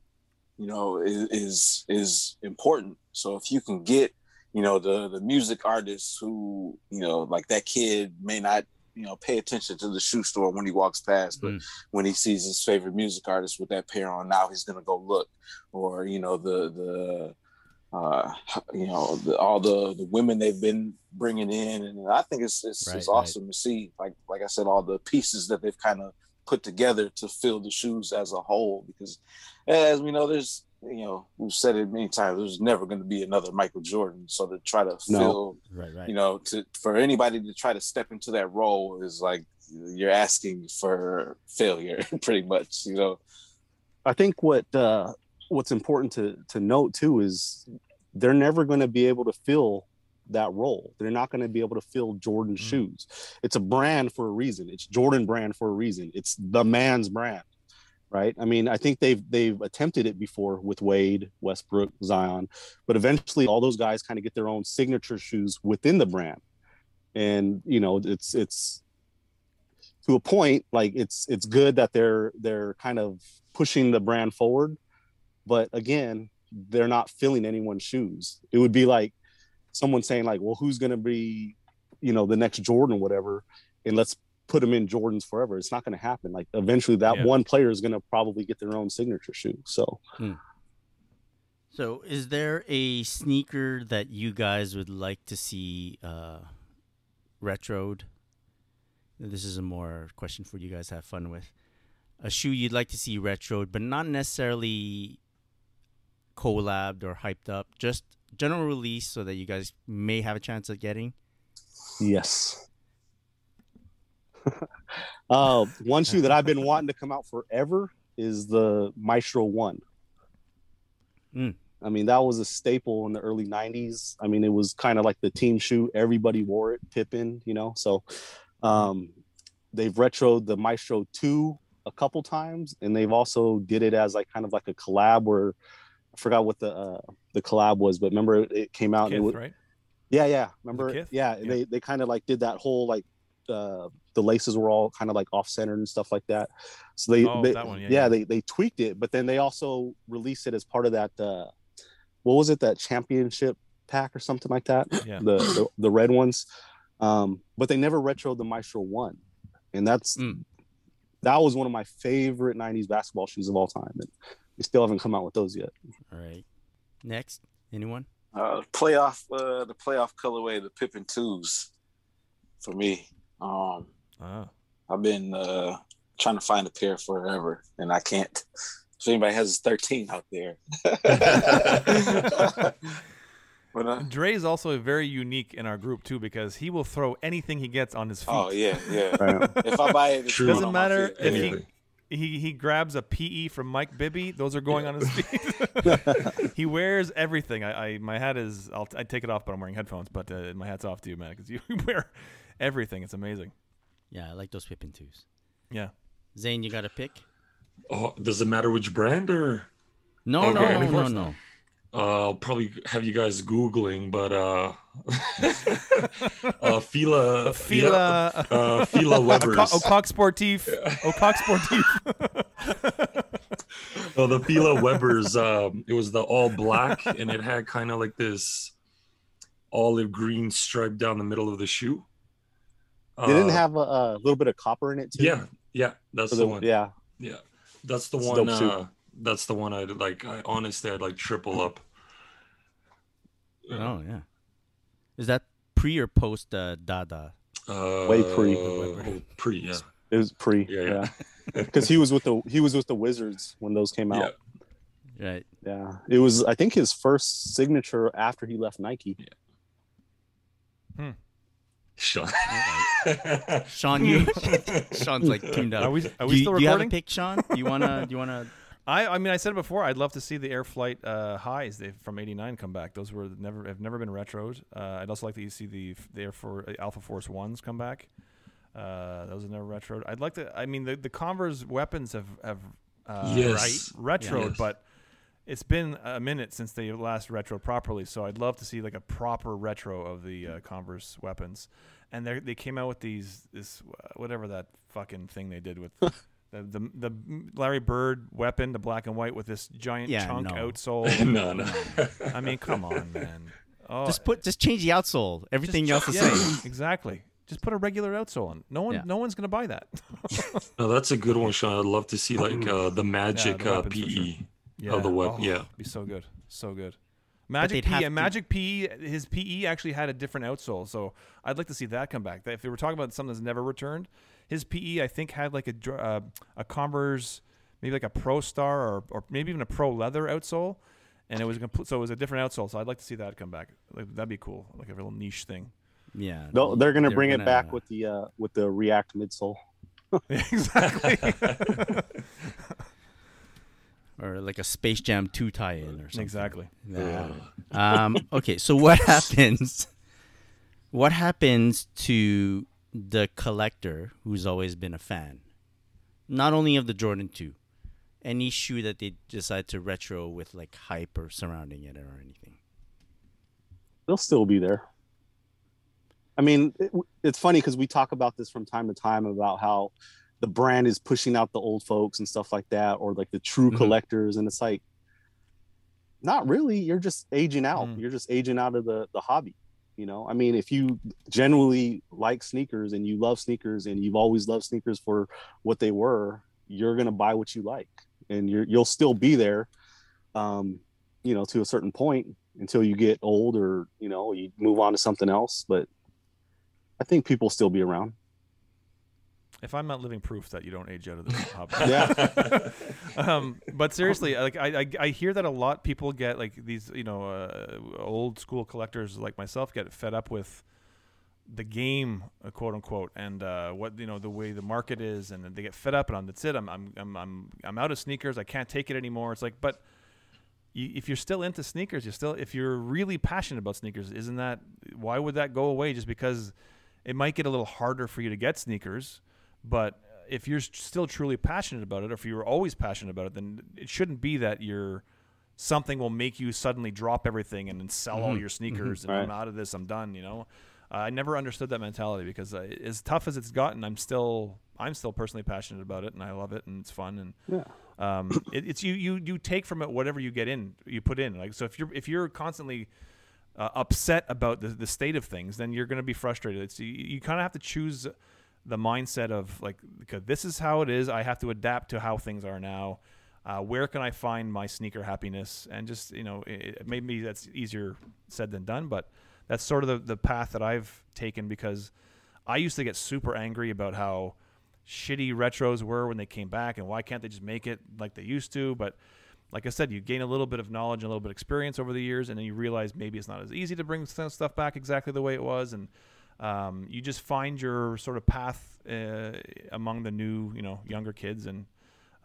you know is is, is important so if you can get you know the the music artists who you know like that kid may not you know pay attention to the shoe store when he walks past but Mm. when he sees his favorite music artist with that pair on now he's gonna go look or you know the the uh you know the, all the the women they've been bringing in and i think it's it's, Right, it's right. awesome to see like like i said all the pieces that they've kind of put together to fill the shoes as a whole because as we know there's you know we've said it many times there's never going to be another michael jordan so to try to No. fill Right, right. you know to for anybody to try to step into that role is like you're asking for failure pretty much you know I think what uh, what's important to to note too is they're never going to be able to fill that role. They're not going to be able to fill Jordan shoes. It's a brand for a reason. It's Jordan brand for a reason. It's the man's brand, right? I mean, I think they've they've attempted it before with Wade, Westbrook, Zion, but eventually all those guys kind of get their own signature shoes within the brand, and you know, it's it's to a point like it's it's good that they're they're kind of pushing the brand forward but again they're not filling anyone's shoes it would be like someone saying like well who's going to be you know the next jordan whatever and let's put them in jordans forever it's not going to happen like eventually that Yeah. one player is going to probably get their own signature shoe so So, is there a sneaker that you guys would like to see uh, retroed? This is a more question for you guys to have fun with. A shoe you'd like to see retroed, but not necessarily collabed or hyped up, just general release so that you guys may have a chance at getting. yes uh one shoe that i've been wanting to come out forever is the maestro one Mm. I mean, that was a staple in the early 90s. I mean, it was kind of like the team shoe. Everybody wore it, Pippen, you know. So um, they've retroed the Maestro 2 a couple times, and they've also did it as like kind of like a collab where I forgot what the uh, the collab was, but remember it, came out and it was, right? yeah, yeah. Remember? Yeah, Yeah. they they kind of like did that whole like uh the laces were all kind of like off centered and stuff like that. So they, Oh, they that one, yeah, yeah. they they tweaked it, but then they also released it as part of that uh what was it that championship pack or something like that? Yeah. The the, the red ones. Um but they never retroed the Maestro 1. And that's Mm. that was one of my favorite 90s basketball shoes of all time and they still haven't come out with those yet. All right. Next, anyone? uh playoff uh the playoff colorway the Pippen twos for me um Ah. i've been uh trying to find a pair forever and i can't if anybody has a 13 out there but uh, Dre is also very unique in our group too because he will throw anything he gets on his feet. oh yeah yeah Right. if i buy it it's True. Doesn't matter feet. if Anything. he, he he grabs a PE from Mike Bibby; those are going on his feet. he wears everything. I, I my hat is I'll I take it off, but I'm wearing headphones. But uh, my hat's off to you, man, because you wear everything. It's amazing. Yeah, I like those Pippen twos. Yeah. Zane, you got a pick? Oh, does it matter which brand or? No, Okay. no, no, no, no. Uh, I'll probably have you guys googling, but uh, uh Fila, Fila, uh, Fila Webbers. Au Coq Sportif, Au Coq Sportif. Oh, the Fila Webbers. Um, it was the all black, and it had kind of like this olive green stripe down the middle of the shoe. They didn't Uh, have a, a little bit of copper in it too. Yeah, yeah, that's So the the- one. Yeah. Yeah, that's the It's one. Uh, that's the one I'd like. I honestly, I'd like triple up. Oh, yeah. Is that pre or post uh, Dada? Uh, Way pre. oh, pre, yeah, It was pre. Yeah, Yeah. yeah. Because he was with the he was with the Wizards when those came out. yeah. out. Right. Yeah. It was I think his first signature after he left Nike. Sean. Sean, you. Sean's like tuned out. Are we are do we you, still do you have a recording? pick, Sean? Do you wanna? Do you wanna? I I mean I said it before. I'd love to see the Air Flight uh, highs they, from '89 come back. Those were never have never been retroed. Uh, I'd also like to see the the Air for Alpha Force ones come back. Uh, those are never retroed. I'd like to. I mean, the the Converse weapons have have uh, Yes. right retroed, Yes. but it's been a minute since they last retro properly. So I'd love to see like a proper retro of the uh, Converse weapons. And they they came out with these this uh, whatever that fucking thing they did with. The, the the Larry Bird weapon, the black and white with this giant Yeah, chunk no. outsole. no, no. I mean, come on, man. Oh, Just put, just change the outsole. Everything just- else the yeah, same. Exactly. Just put a regular outsole on. No one, Yeah. no one's gonna buy that. no, that's a good one, Sean. I'd love to see like uh, the magic the uh, weapons for PE. Yeah. Of the web- oh, yeah. Be so good. So good. Magic they'd have PE, to- Magic PE, his PE actually had a different outsole, so I'd like to see that come back. If they were talking about something that's never returned, his PE I think had like a uh, a Converse, maybe like a Pro Star or, or maybe even a Pro Leather outsole, and it was a complete, so it was a different outsole. So I'd like to see that come back. Like, that'd be cool, like a real niche thing. Yeah. They'll, they're gonna they're bring it gonna- back with the uh, with the React midsole. exactly. or like a Space Jam 2 tie-in or something. exactly. Yeah. um, okay, so what happens? What happens to the collector who's always been a fan? Not only of the Jordan 2, any shoe that they decide to retro with like hype or surrounding it or anything. They'll still be there. I mean, it, it's funny because we talk about this from time to time about how the brand is pushing out the old folks and stuff like that, or like the true Mhm. collectors, and it's like, not really. You're just aging out. Mm. You're just aging out of the the hobby. You know, I mean, if you genuinely like sneakers and you love sneakers and you've always loved sneakers for what they were, you're gonna buy what you like, and you're you'll still be there. Um, you know, to a certain point until you get old or you know you move on to something else. But I think people still be around. If I'm not living proof that you don't age out of this hobby. Yeah. um, but seriously, like I, I, I hear that a lot. People get like these, you know, uh, old school collectors like myself get fed up with the game, uh, quote unquote, and uh, what you know the way the market is, and they get fed up, and I'm, that's it. I'm, I'm, I'm, I'm, I'm out of sneakers. I can't take it anymore. It's like, but you, if you're still into sneakers, you're still if you're really passionate about sneakers, isn't that why would that go away just because it might get a little harder for you to get sneakers, but if you're still truly passionate about it, or if you were always passionate about it, then it shouldn't be that you're something will make you suddenly drop everything and then sell all Mhm. your sneakers and Right. I'm out of this, I'm done. You know, uh, I never understood that mentality because uh, as tough as it's gotten, I'm still I'm still personally passionate about it and I love it and it's fun and Yeah. um, it, it's you you you take from it whatever you get in you put in like so if you're if you're constantly uh, upset about the, the state of things then you're going to be frustrated it's you, you kind of have to choose the mindset of like this is how it is. I have to adapt to how things are now. Uh, where can i find my sneaker happiness? And just you know it, it- maybe that's easier said than done but that's sort of the, the path that i've taken because i used to get super angry about how shitty retros were when they came back and why can't they just make it like they used to? But like i said you gain a little bit of knowledge and a little bit of experience over the years and then you realize maybe it's not as easy to bring stuff back exactly the way it was. And um, you just find your sort of path uh, among the new you know younger kids and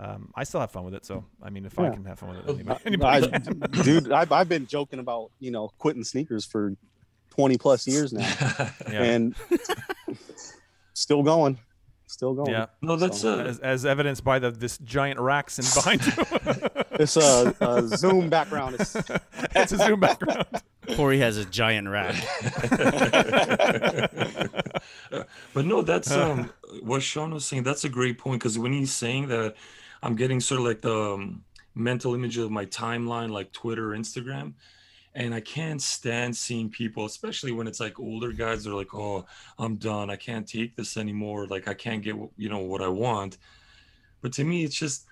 um, I still have fun with it, so I mean, if I can have fun with it, Uh, anybody, I, can. dude, I've, I've been joking about you know quitting sneakers for 20 plus years now, Yeah. and still going, still going. yeah, no, that's So- uh, as, as evidenced by the this giant racks in behind you. It's a, a Zoom background. It's, it's a zoom background. Corey has a giant rack. but no, that's um what Sean was saying. That's a great point because when he's saying that, I'm getting sort of like the um, mental image of my timeline, like Twitter, Instagram, and I can't stand seeing people, especially when it's like older guys. They're like, "Oh, I'm done. I can't take this anymore. Like I can't get you know what I want." But to me, it's just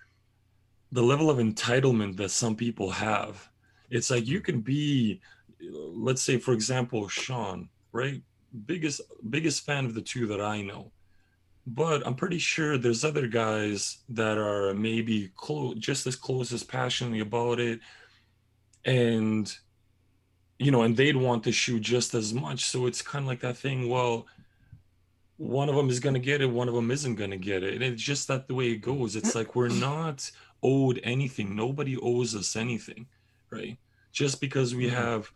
the level of entitlement that some people have. It's like you can be, let's say, for example, Sean, right? biggest biggest fan of the two that I know. But I'm pretty sure there's other guys that are maybe close, just as close as passionately about it, and you know, and they'd want the shoe just as much. So it's kind of like that thing. Well, one of them is gonna get it, one of them isn't gonna get it, and it's just that the way it goes. It's like we're not owed anything. Nobody owes us anything, right? Just because we have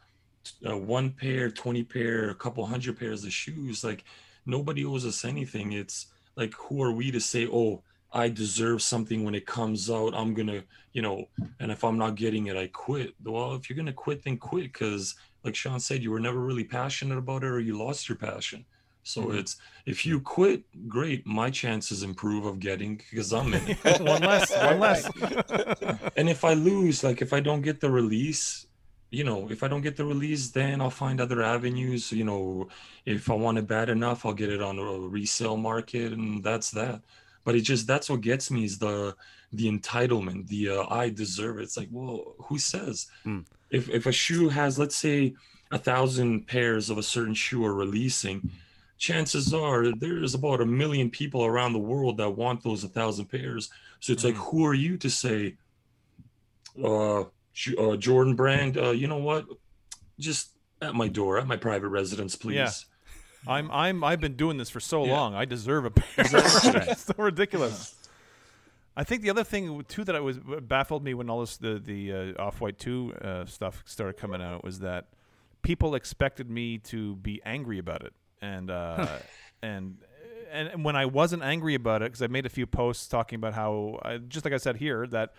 uh, one pair, 20 pair, a couple hundred pairs of shoes, like nobody owes us anything. It's like who are we to say, oh, I deserve something when it comes out. I'm gonna, you know, and if I'm not getting it, I quit. Well, if you're gonna quit, then quit. Because, like Sean said, you were never really passionate about it, or you lost your passion. So Mm-hmm. it's if you quit, great. My chances improve of getting because I'm in. it. one less, one less. and if I lose, like if I don't get the release, you know, if I don't get the release, then I'll find other avenues. You know, if I want it bad enough, I'll get it on a resale market, and that's that. But it just that's what gets me is the the entitlement, the uh, I deserve it. It's like, well, who says? Mm. If if a shoe has, let's say, a thousand pairs of a certain shoe are releasing, chances are there's about a million people around the world that want those a thousand pairs. So it's like, who are you to say, uh, uh Jordan Brand, uh, you know what? Just at my door, at my private residence, please. Yeah. I'm I'm I've been doing this for so Yeah. long. I deserve a pair. it's so ridiculous. I think the other thing too that I was baffled me when all this the the uh, off white two uh, stuff started coming out was that people expected me to be angry about it, and uh, and and and when I wasn't angry about it because I made a few posts talking about how I, just like I said here that.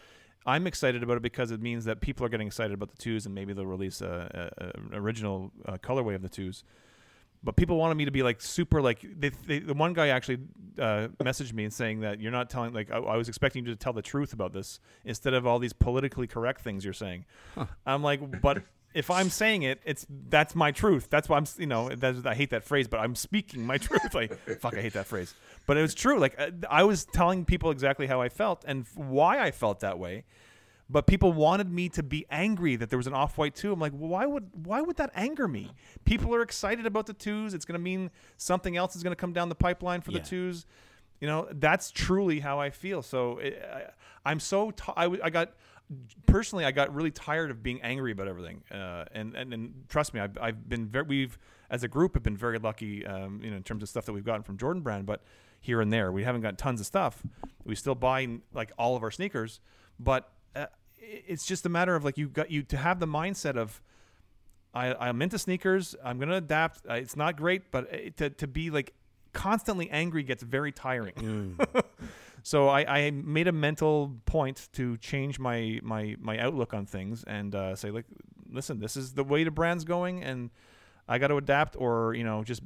I'm excited about it because it means that people are getting excited about the twos, and maybe they'll release a, a, a an original uh, colorway of the twos but people wanted me to be like super like they, they, the one guy actually uh, messaged me and saying that you're not telling like I, I was expecting you to tell the truth about this instead of all these politically correct things you're saying. I'm like but if i'm saying it it's that's my truth. That's why i'm you know that's, i hate that phrase but i'm speaking my truth. Like fuck i hate that phrase. But it was true. Like uh, i was telling people exactly how i felt and why i felt that way but people wanted me to be angry that there was an off-white two. I'm like, well, why would why would that anger me? People are excited about the twos. It's going to mean something else is going to come down the pipeline for Yeah. the twos. You know, that's truly how I feel. So it, I, I'm so t- I, w- I got personally I got really tired of being angry about everything. Uh, and, and and trust me, I've, I've been very we've as a group have been very lucky. Um, you know, in terms of stuff that we've gotten from Jordan Brand, but here and there we haven't got tons of stuff. We still buy like all of our sneakers, but uh, it's just a matter of like you got you to have the mindset of I, I'm into sneakers. I'm gonna adapt. Uh, it's not great, but it, to to be like constantly angry gets very tiring. so I, I made a mental point to change my my my outlook on things and uh, say like, listen, this is the way the brand's going, and I got to adapt, or you know, just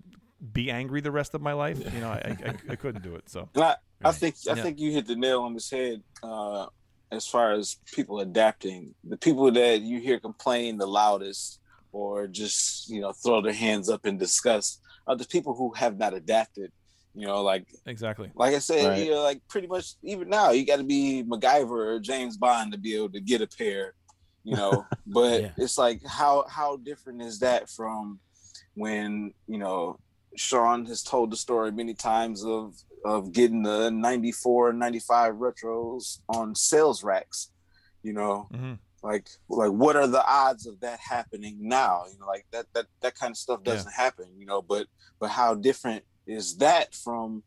be angry the rest of my life. You know, I, I, I couldn't do it. So And I, I Right. think I Yeah. think you hit the nail on the head uh, as far as people adapting. The people that you hear complain the loudest or just you know throw their hands up in disgust are the people who have not adapted. You know, like exactly. like I said, Right. you know, like pretty much even now you got to be MacGyver or James Bond to be able to get a pair. You know, but Yeah. it's like how how different is that from when you know Sean has told the story many times of of getting the 94 95 retros on sales racks you know? Hmm like like what are the odds of that happening now? You know like that that that kind of stuff doesn't happen you know but but how different is that from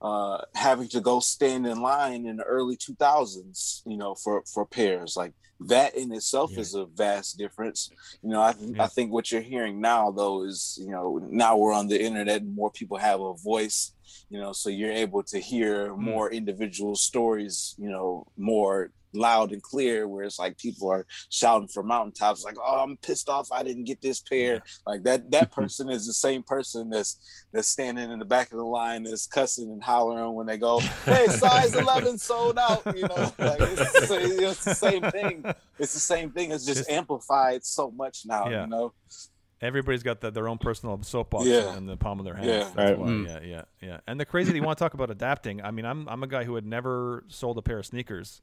uh having to go stand in line in the early 2000s you know for for pairs? Like that in itself Yeah. is a vast difference you know I, Yeah. I think what you're hearing now though is you know now we're on the internet and more people have a voice you know so you're able to hear mm. more individual stories you know more loud and clear where it's like people are shouting from mountaintops like oh i'm pissed off i didn't get this pair like that that person is the same person that's that's standing in the back of the line that's cussing and hollering when they go hey size 11 sold out you know like it's, the same- it's the same thing it's the same thing it's just, Just- amplified so much now Yeah. you know Everybody's got the, their own personal soapbox Yeah. in the palm of their hand. Yeah. Right. why, Mm. yeah, yeah, yeah. And the crazy that you want to talk about adapting. I mean, I'm I'm a guy who had never sold a pair of sneakers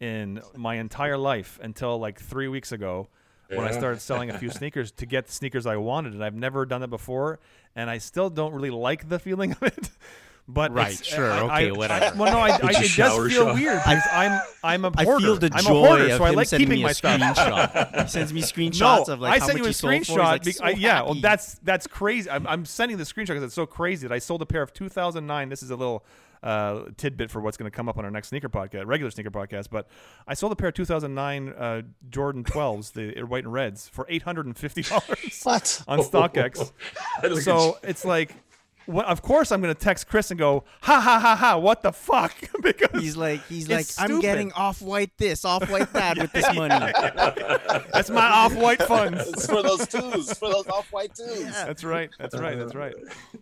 in my entire life until like three weeks ago when I started selling a few sneakers to get the sneakers I wanted, and I've never done that before, and I still don't really like the feeling of it. But Right, sure, I- okay, I- whatever. well, no, I, I, It's a it does feel shot. weird because I'm I'm a I hoarder. feel the joy hoarder, of so I like sending keeping me my a stuff. screenshot. he sends me screenshots no, of like I how sent much you a he sold for. Screenshot. like, be- so I- yeah, well, that's that's crazy. I'm, I'm sending the screenshot because it's so crazy that I sold a pair of 2009. This is a little uh, tidbit for what's going to come up on our next sneaker podcast, regular sneaker podcast. But I sold a pair of 2009 uh, Jordan 12s, the white and reds, for 850 dollars What? on StockX. So it's like Well, of course, I'm going to text Chris and go, ha ha ha ha, what the fuck? because He's like, he's It's like, I'm getting off white this, off white that with this money. that's my off-white funds. It's for those twos, for those off-white twos. That's right. That's right. That's right.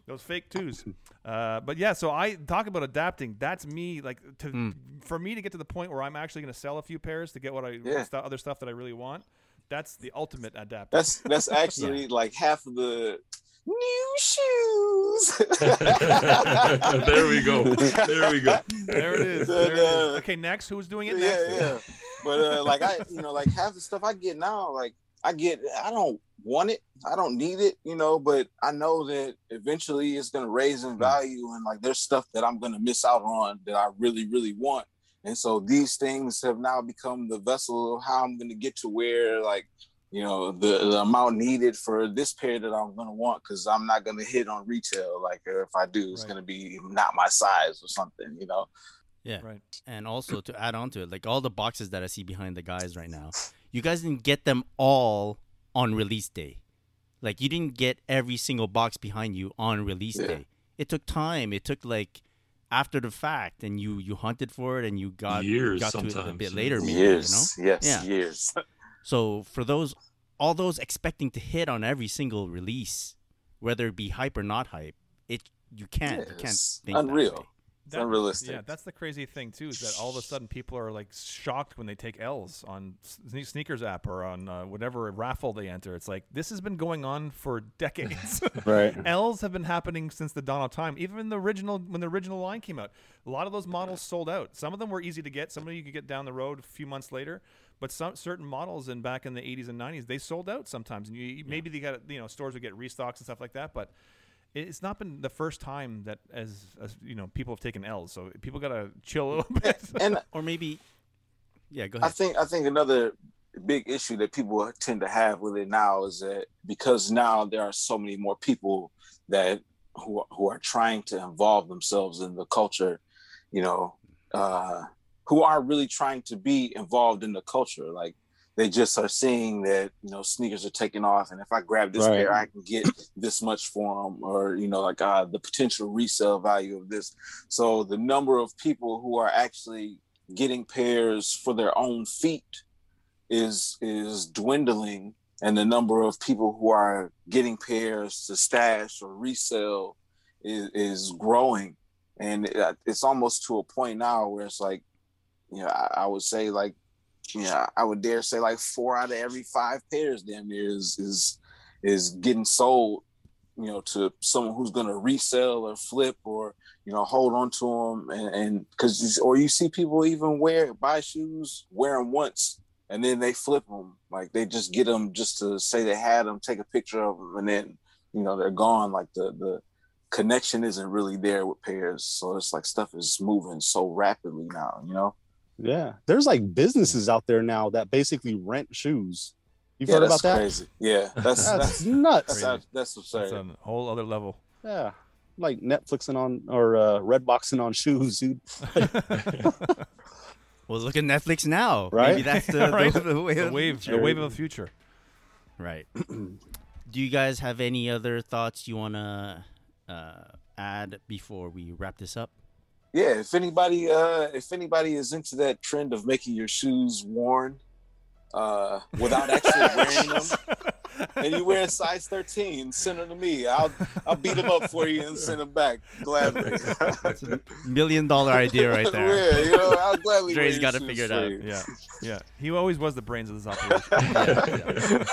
Those fake twos. Uh, but yeah, so I talk about adapting. That's me. Like to for me to get to the point where I'm actually going to sell a few pairs to get what I Yeah. stu- other stuff that I really want. That's the ultimate adapting. That's that's actually like half of the new shoes. there we go. There we go. there it is. There it is. uh, Okay, next. Who's doing it yeah, next? yeah. But uh, like I, you know, like half the stuff I get now, like I get, I don't want it, I don't need it, you know, but I know that eventually it's gonna raise in value, and like there's stuff that I'm gonna miss out on that I really, really want. And so these things have now become the vessel of how I'm gonna get to where like you know the, the amount needed for this pair that I'm gonna want because I'm not gonna hit on retail like uh, if I do it's Right. gonna be not my size or something you know Yeah. Right. And also to add on to it, like all the boxes that I see behind the guys right now, you guys didn't get them all on release day. Like you didn't get every single box behind you on release Yeah. day. It took time. It took like after the fact, and you you hunted for it, and you got Years got to it a bit later, maybe. years You know? yes Yeah. years So for those, all those expecting to hit on every single release, whether it be hype or not hype, it you can't you can't think Unreal. way. It's unrealistic. Yeah, that's the crazy thing too. Is that all of a sudden people are like shocked when they take L's on Sneakers app or on uh, whatever raffle they enter. It's like this has been going on for decades. Right. L's have been happening since the dawn of time. Even the original, when the original line came out, a lot of those models sold out. Some of them were easy to get. Some of them you could get down the road a few months later. But some certain models in back in the 80s and 90s, they sold out sometimes. And you, maybe they got you know stores would get restocks and stuff like that. But it's not been the first time that as, as you know people have taken L's. So people gotta chill a little bit. and Or maybe, yeah, go ahead. I think I think another big issue that people tend to have with it now is that because now there are so many more people that who who are trying to involve themselves in the culture, you know, uh, who are really trying to be involved in the culture. Like they just are seeing that you know sneakers are taking off, and if I grab this Right. pair, I can get this much for them, or you know, like uh, the potential resale value of this. So the number of people who are actually getting pairs for their own feet is is dwindling and the number of people who are getting pairs to stash or resell is, is growing and it's almost to a point now where it's like you know I, I would say like yeah i would dare say like four out of every five pairs damn near is is is getting sold you know to someone who's to resell or flip or you know hold on to them and because or you see people even wear buy shoes wear them once and then they flip them like they just get them just to say they had them take a picture of them and then you know they're gone. Like the the connection isn't really there with pairs. So it's like stuff is moving so rapidly now you know Yeah. There's like businesses out there now that basically rent shoes. You've yeah heard about that? crazy yeah that's That's that's nuts. that's that's, that's absurd That's a whole other level. Yeah. Like Netflixing on or uh, Redboxing on shoes, dude. Well, look at Netflix now. Right? Maybe that's the, Right. the, the way The of wave, the wave of the future. Right. Do you guys have any other thoughts you want to uh, add before we wrap this up? Yeah if anybody uh if anybody is into that trend of making your shoes worn uh without actually wearing them and you wear a size 13 send them to me i'll i'll beat them up for you and send them back gladly That's a million dollar idea right there. yeah you know i'll gladly Dre's wear your gotta figure it for out. you. Yeah, yeah. He always was the brains of this operation.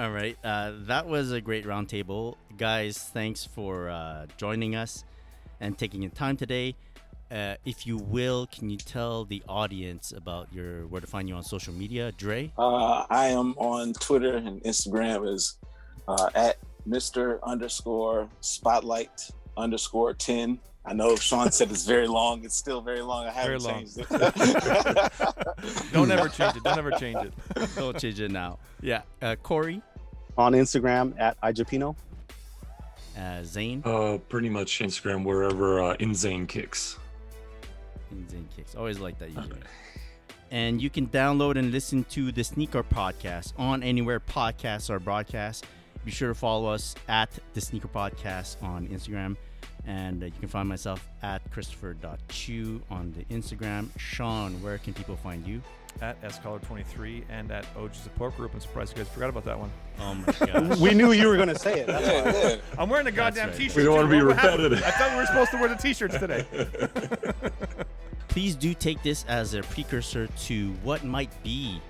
All right. Uh, that was a great roundtable. Guys, thanks for uh, joining us and taking your time today. Uh, if you will, can you tell the audience about your where to find you on social media, Dre? Uh, I am on Twitter and Instagram is uh, at Mr. underscore spotlight underscore 10. I know Sean said it's very long. It's still very long. I haven't long. changed it. Don't ever change it. Don't ever change it. Don't change it now. Yeah. Uh, Corey, On Instagram at iJapino. uh, Zane, Uh, pretty much Instagram wherever uh, Inzane kicks. and Zane Kicks. Always like that usually. And you can download and listen to the Sneaker Podcast on anywhere podcasts are broadcast. Be sure to follow us at the Sneaker Podcast on Instagram. And uh, you can find myself at Christopher.chiu on the Instagram. Sean, where can people find you? At scollard23 and at OG Support Group. I'm surprised you guys forgot about that one. Oh my gosh. we knew you were going to say it. That's why. Yeah, yeah. I'm wearing a goddamn right. t-shirt. We don't wanna be repetitive. I thought we were supposed to wear the t-shirts today. Please do take this as a precursor to what might be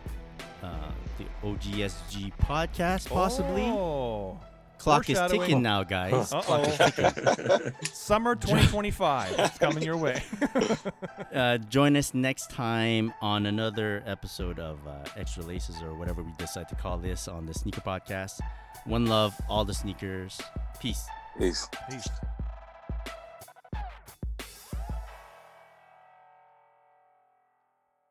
uh, the OGSG podcast, possibly. Oh. Clock is ticking now, guys. Uh-oh. Summer 2025. It's coming your way. Uh, join us next time on another episode of uh, Extra Laces or whatever we decide to call this on the Sneaker Podcast. One love, all the sneakers. Peace. Peace. Peace.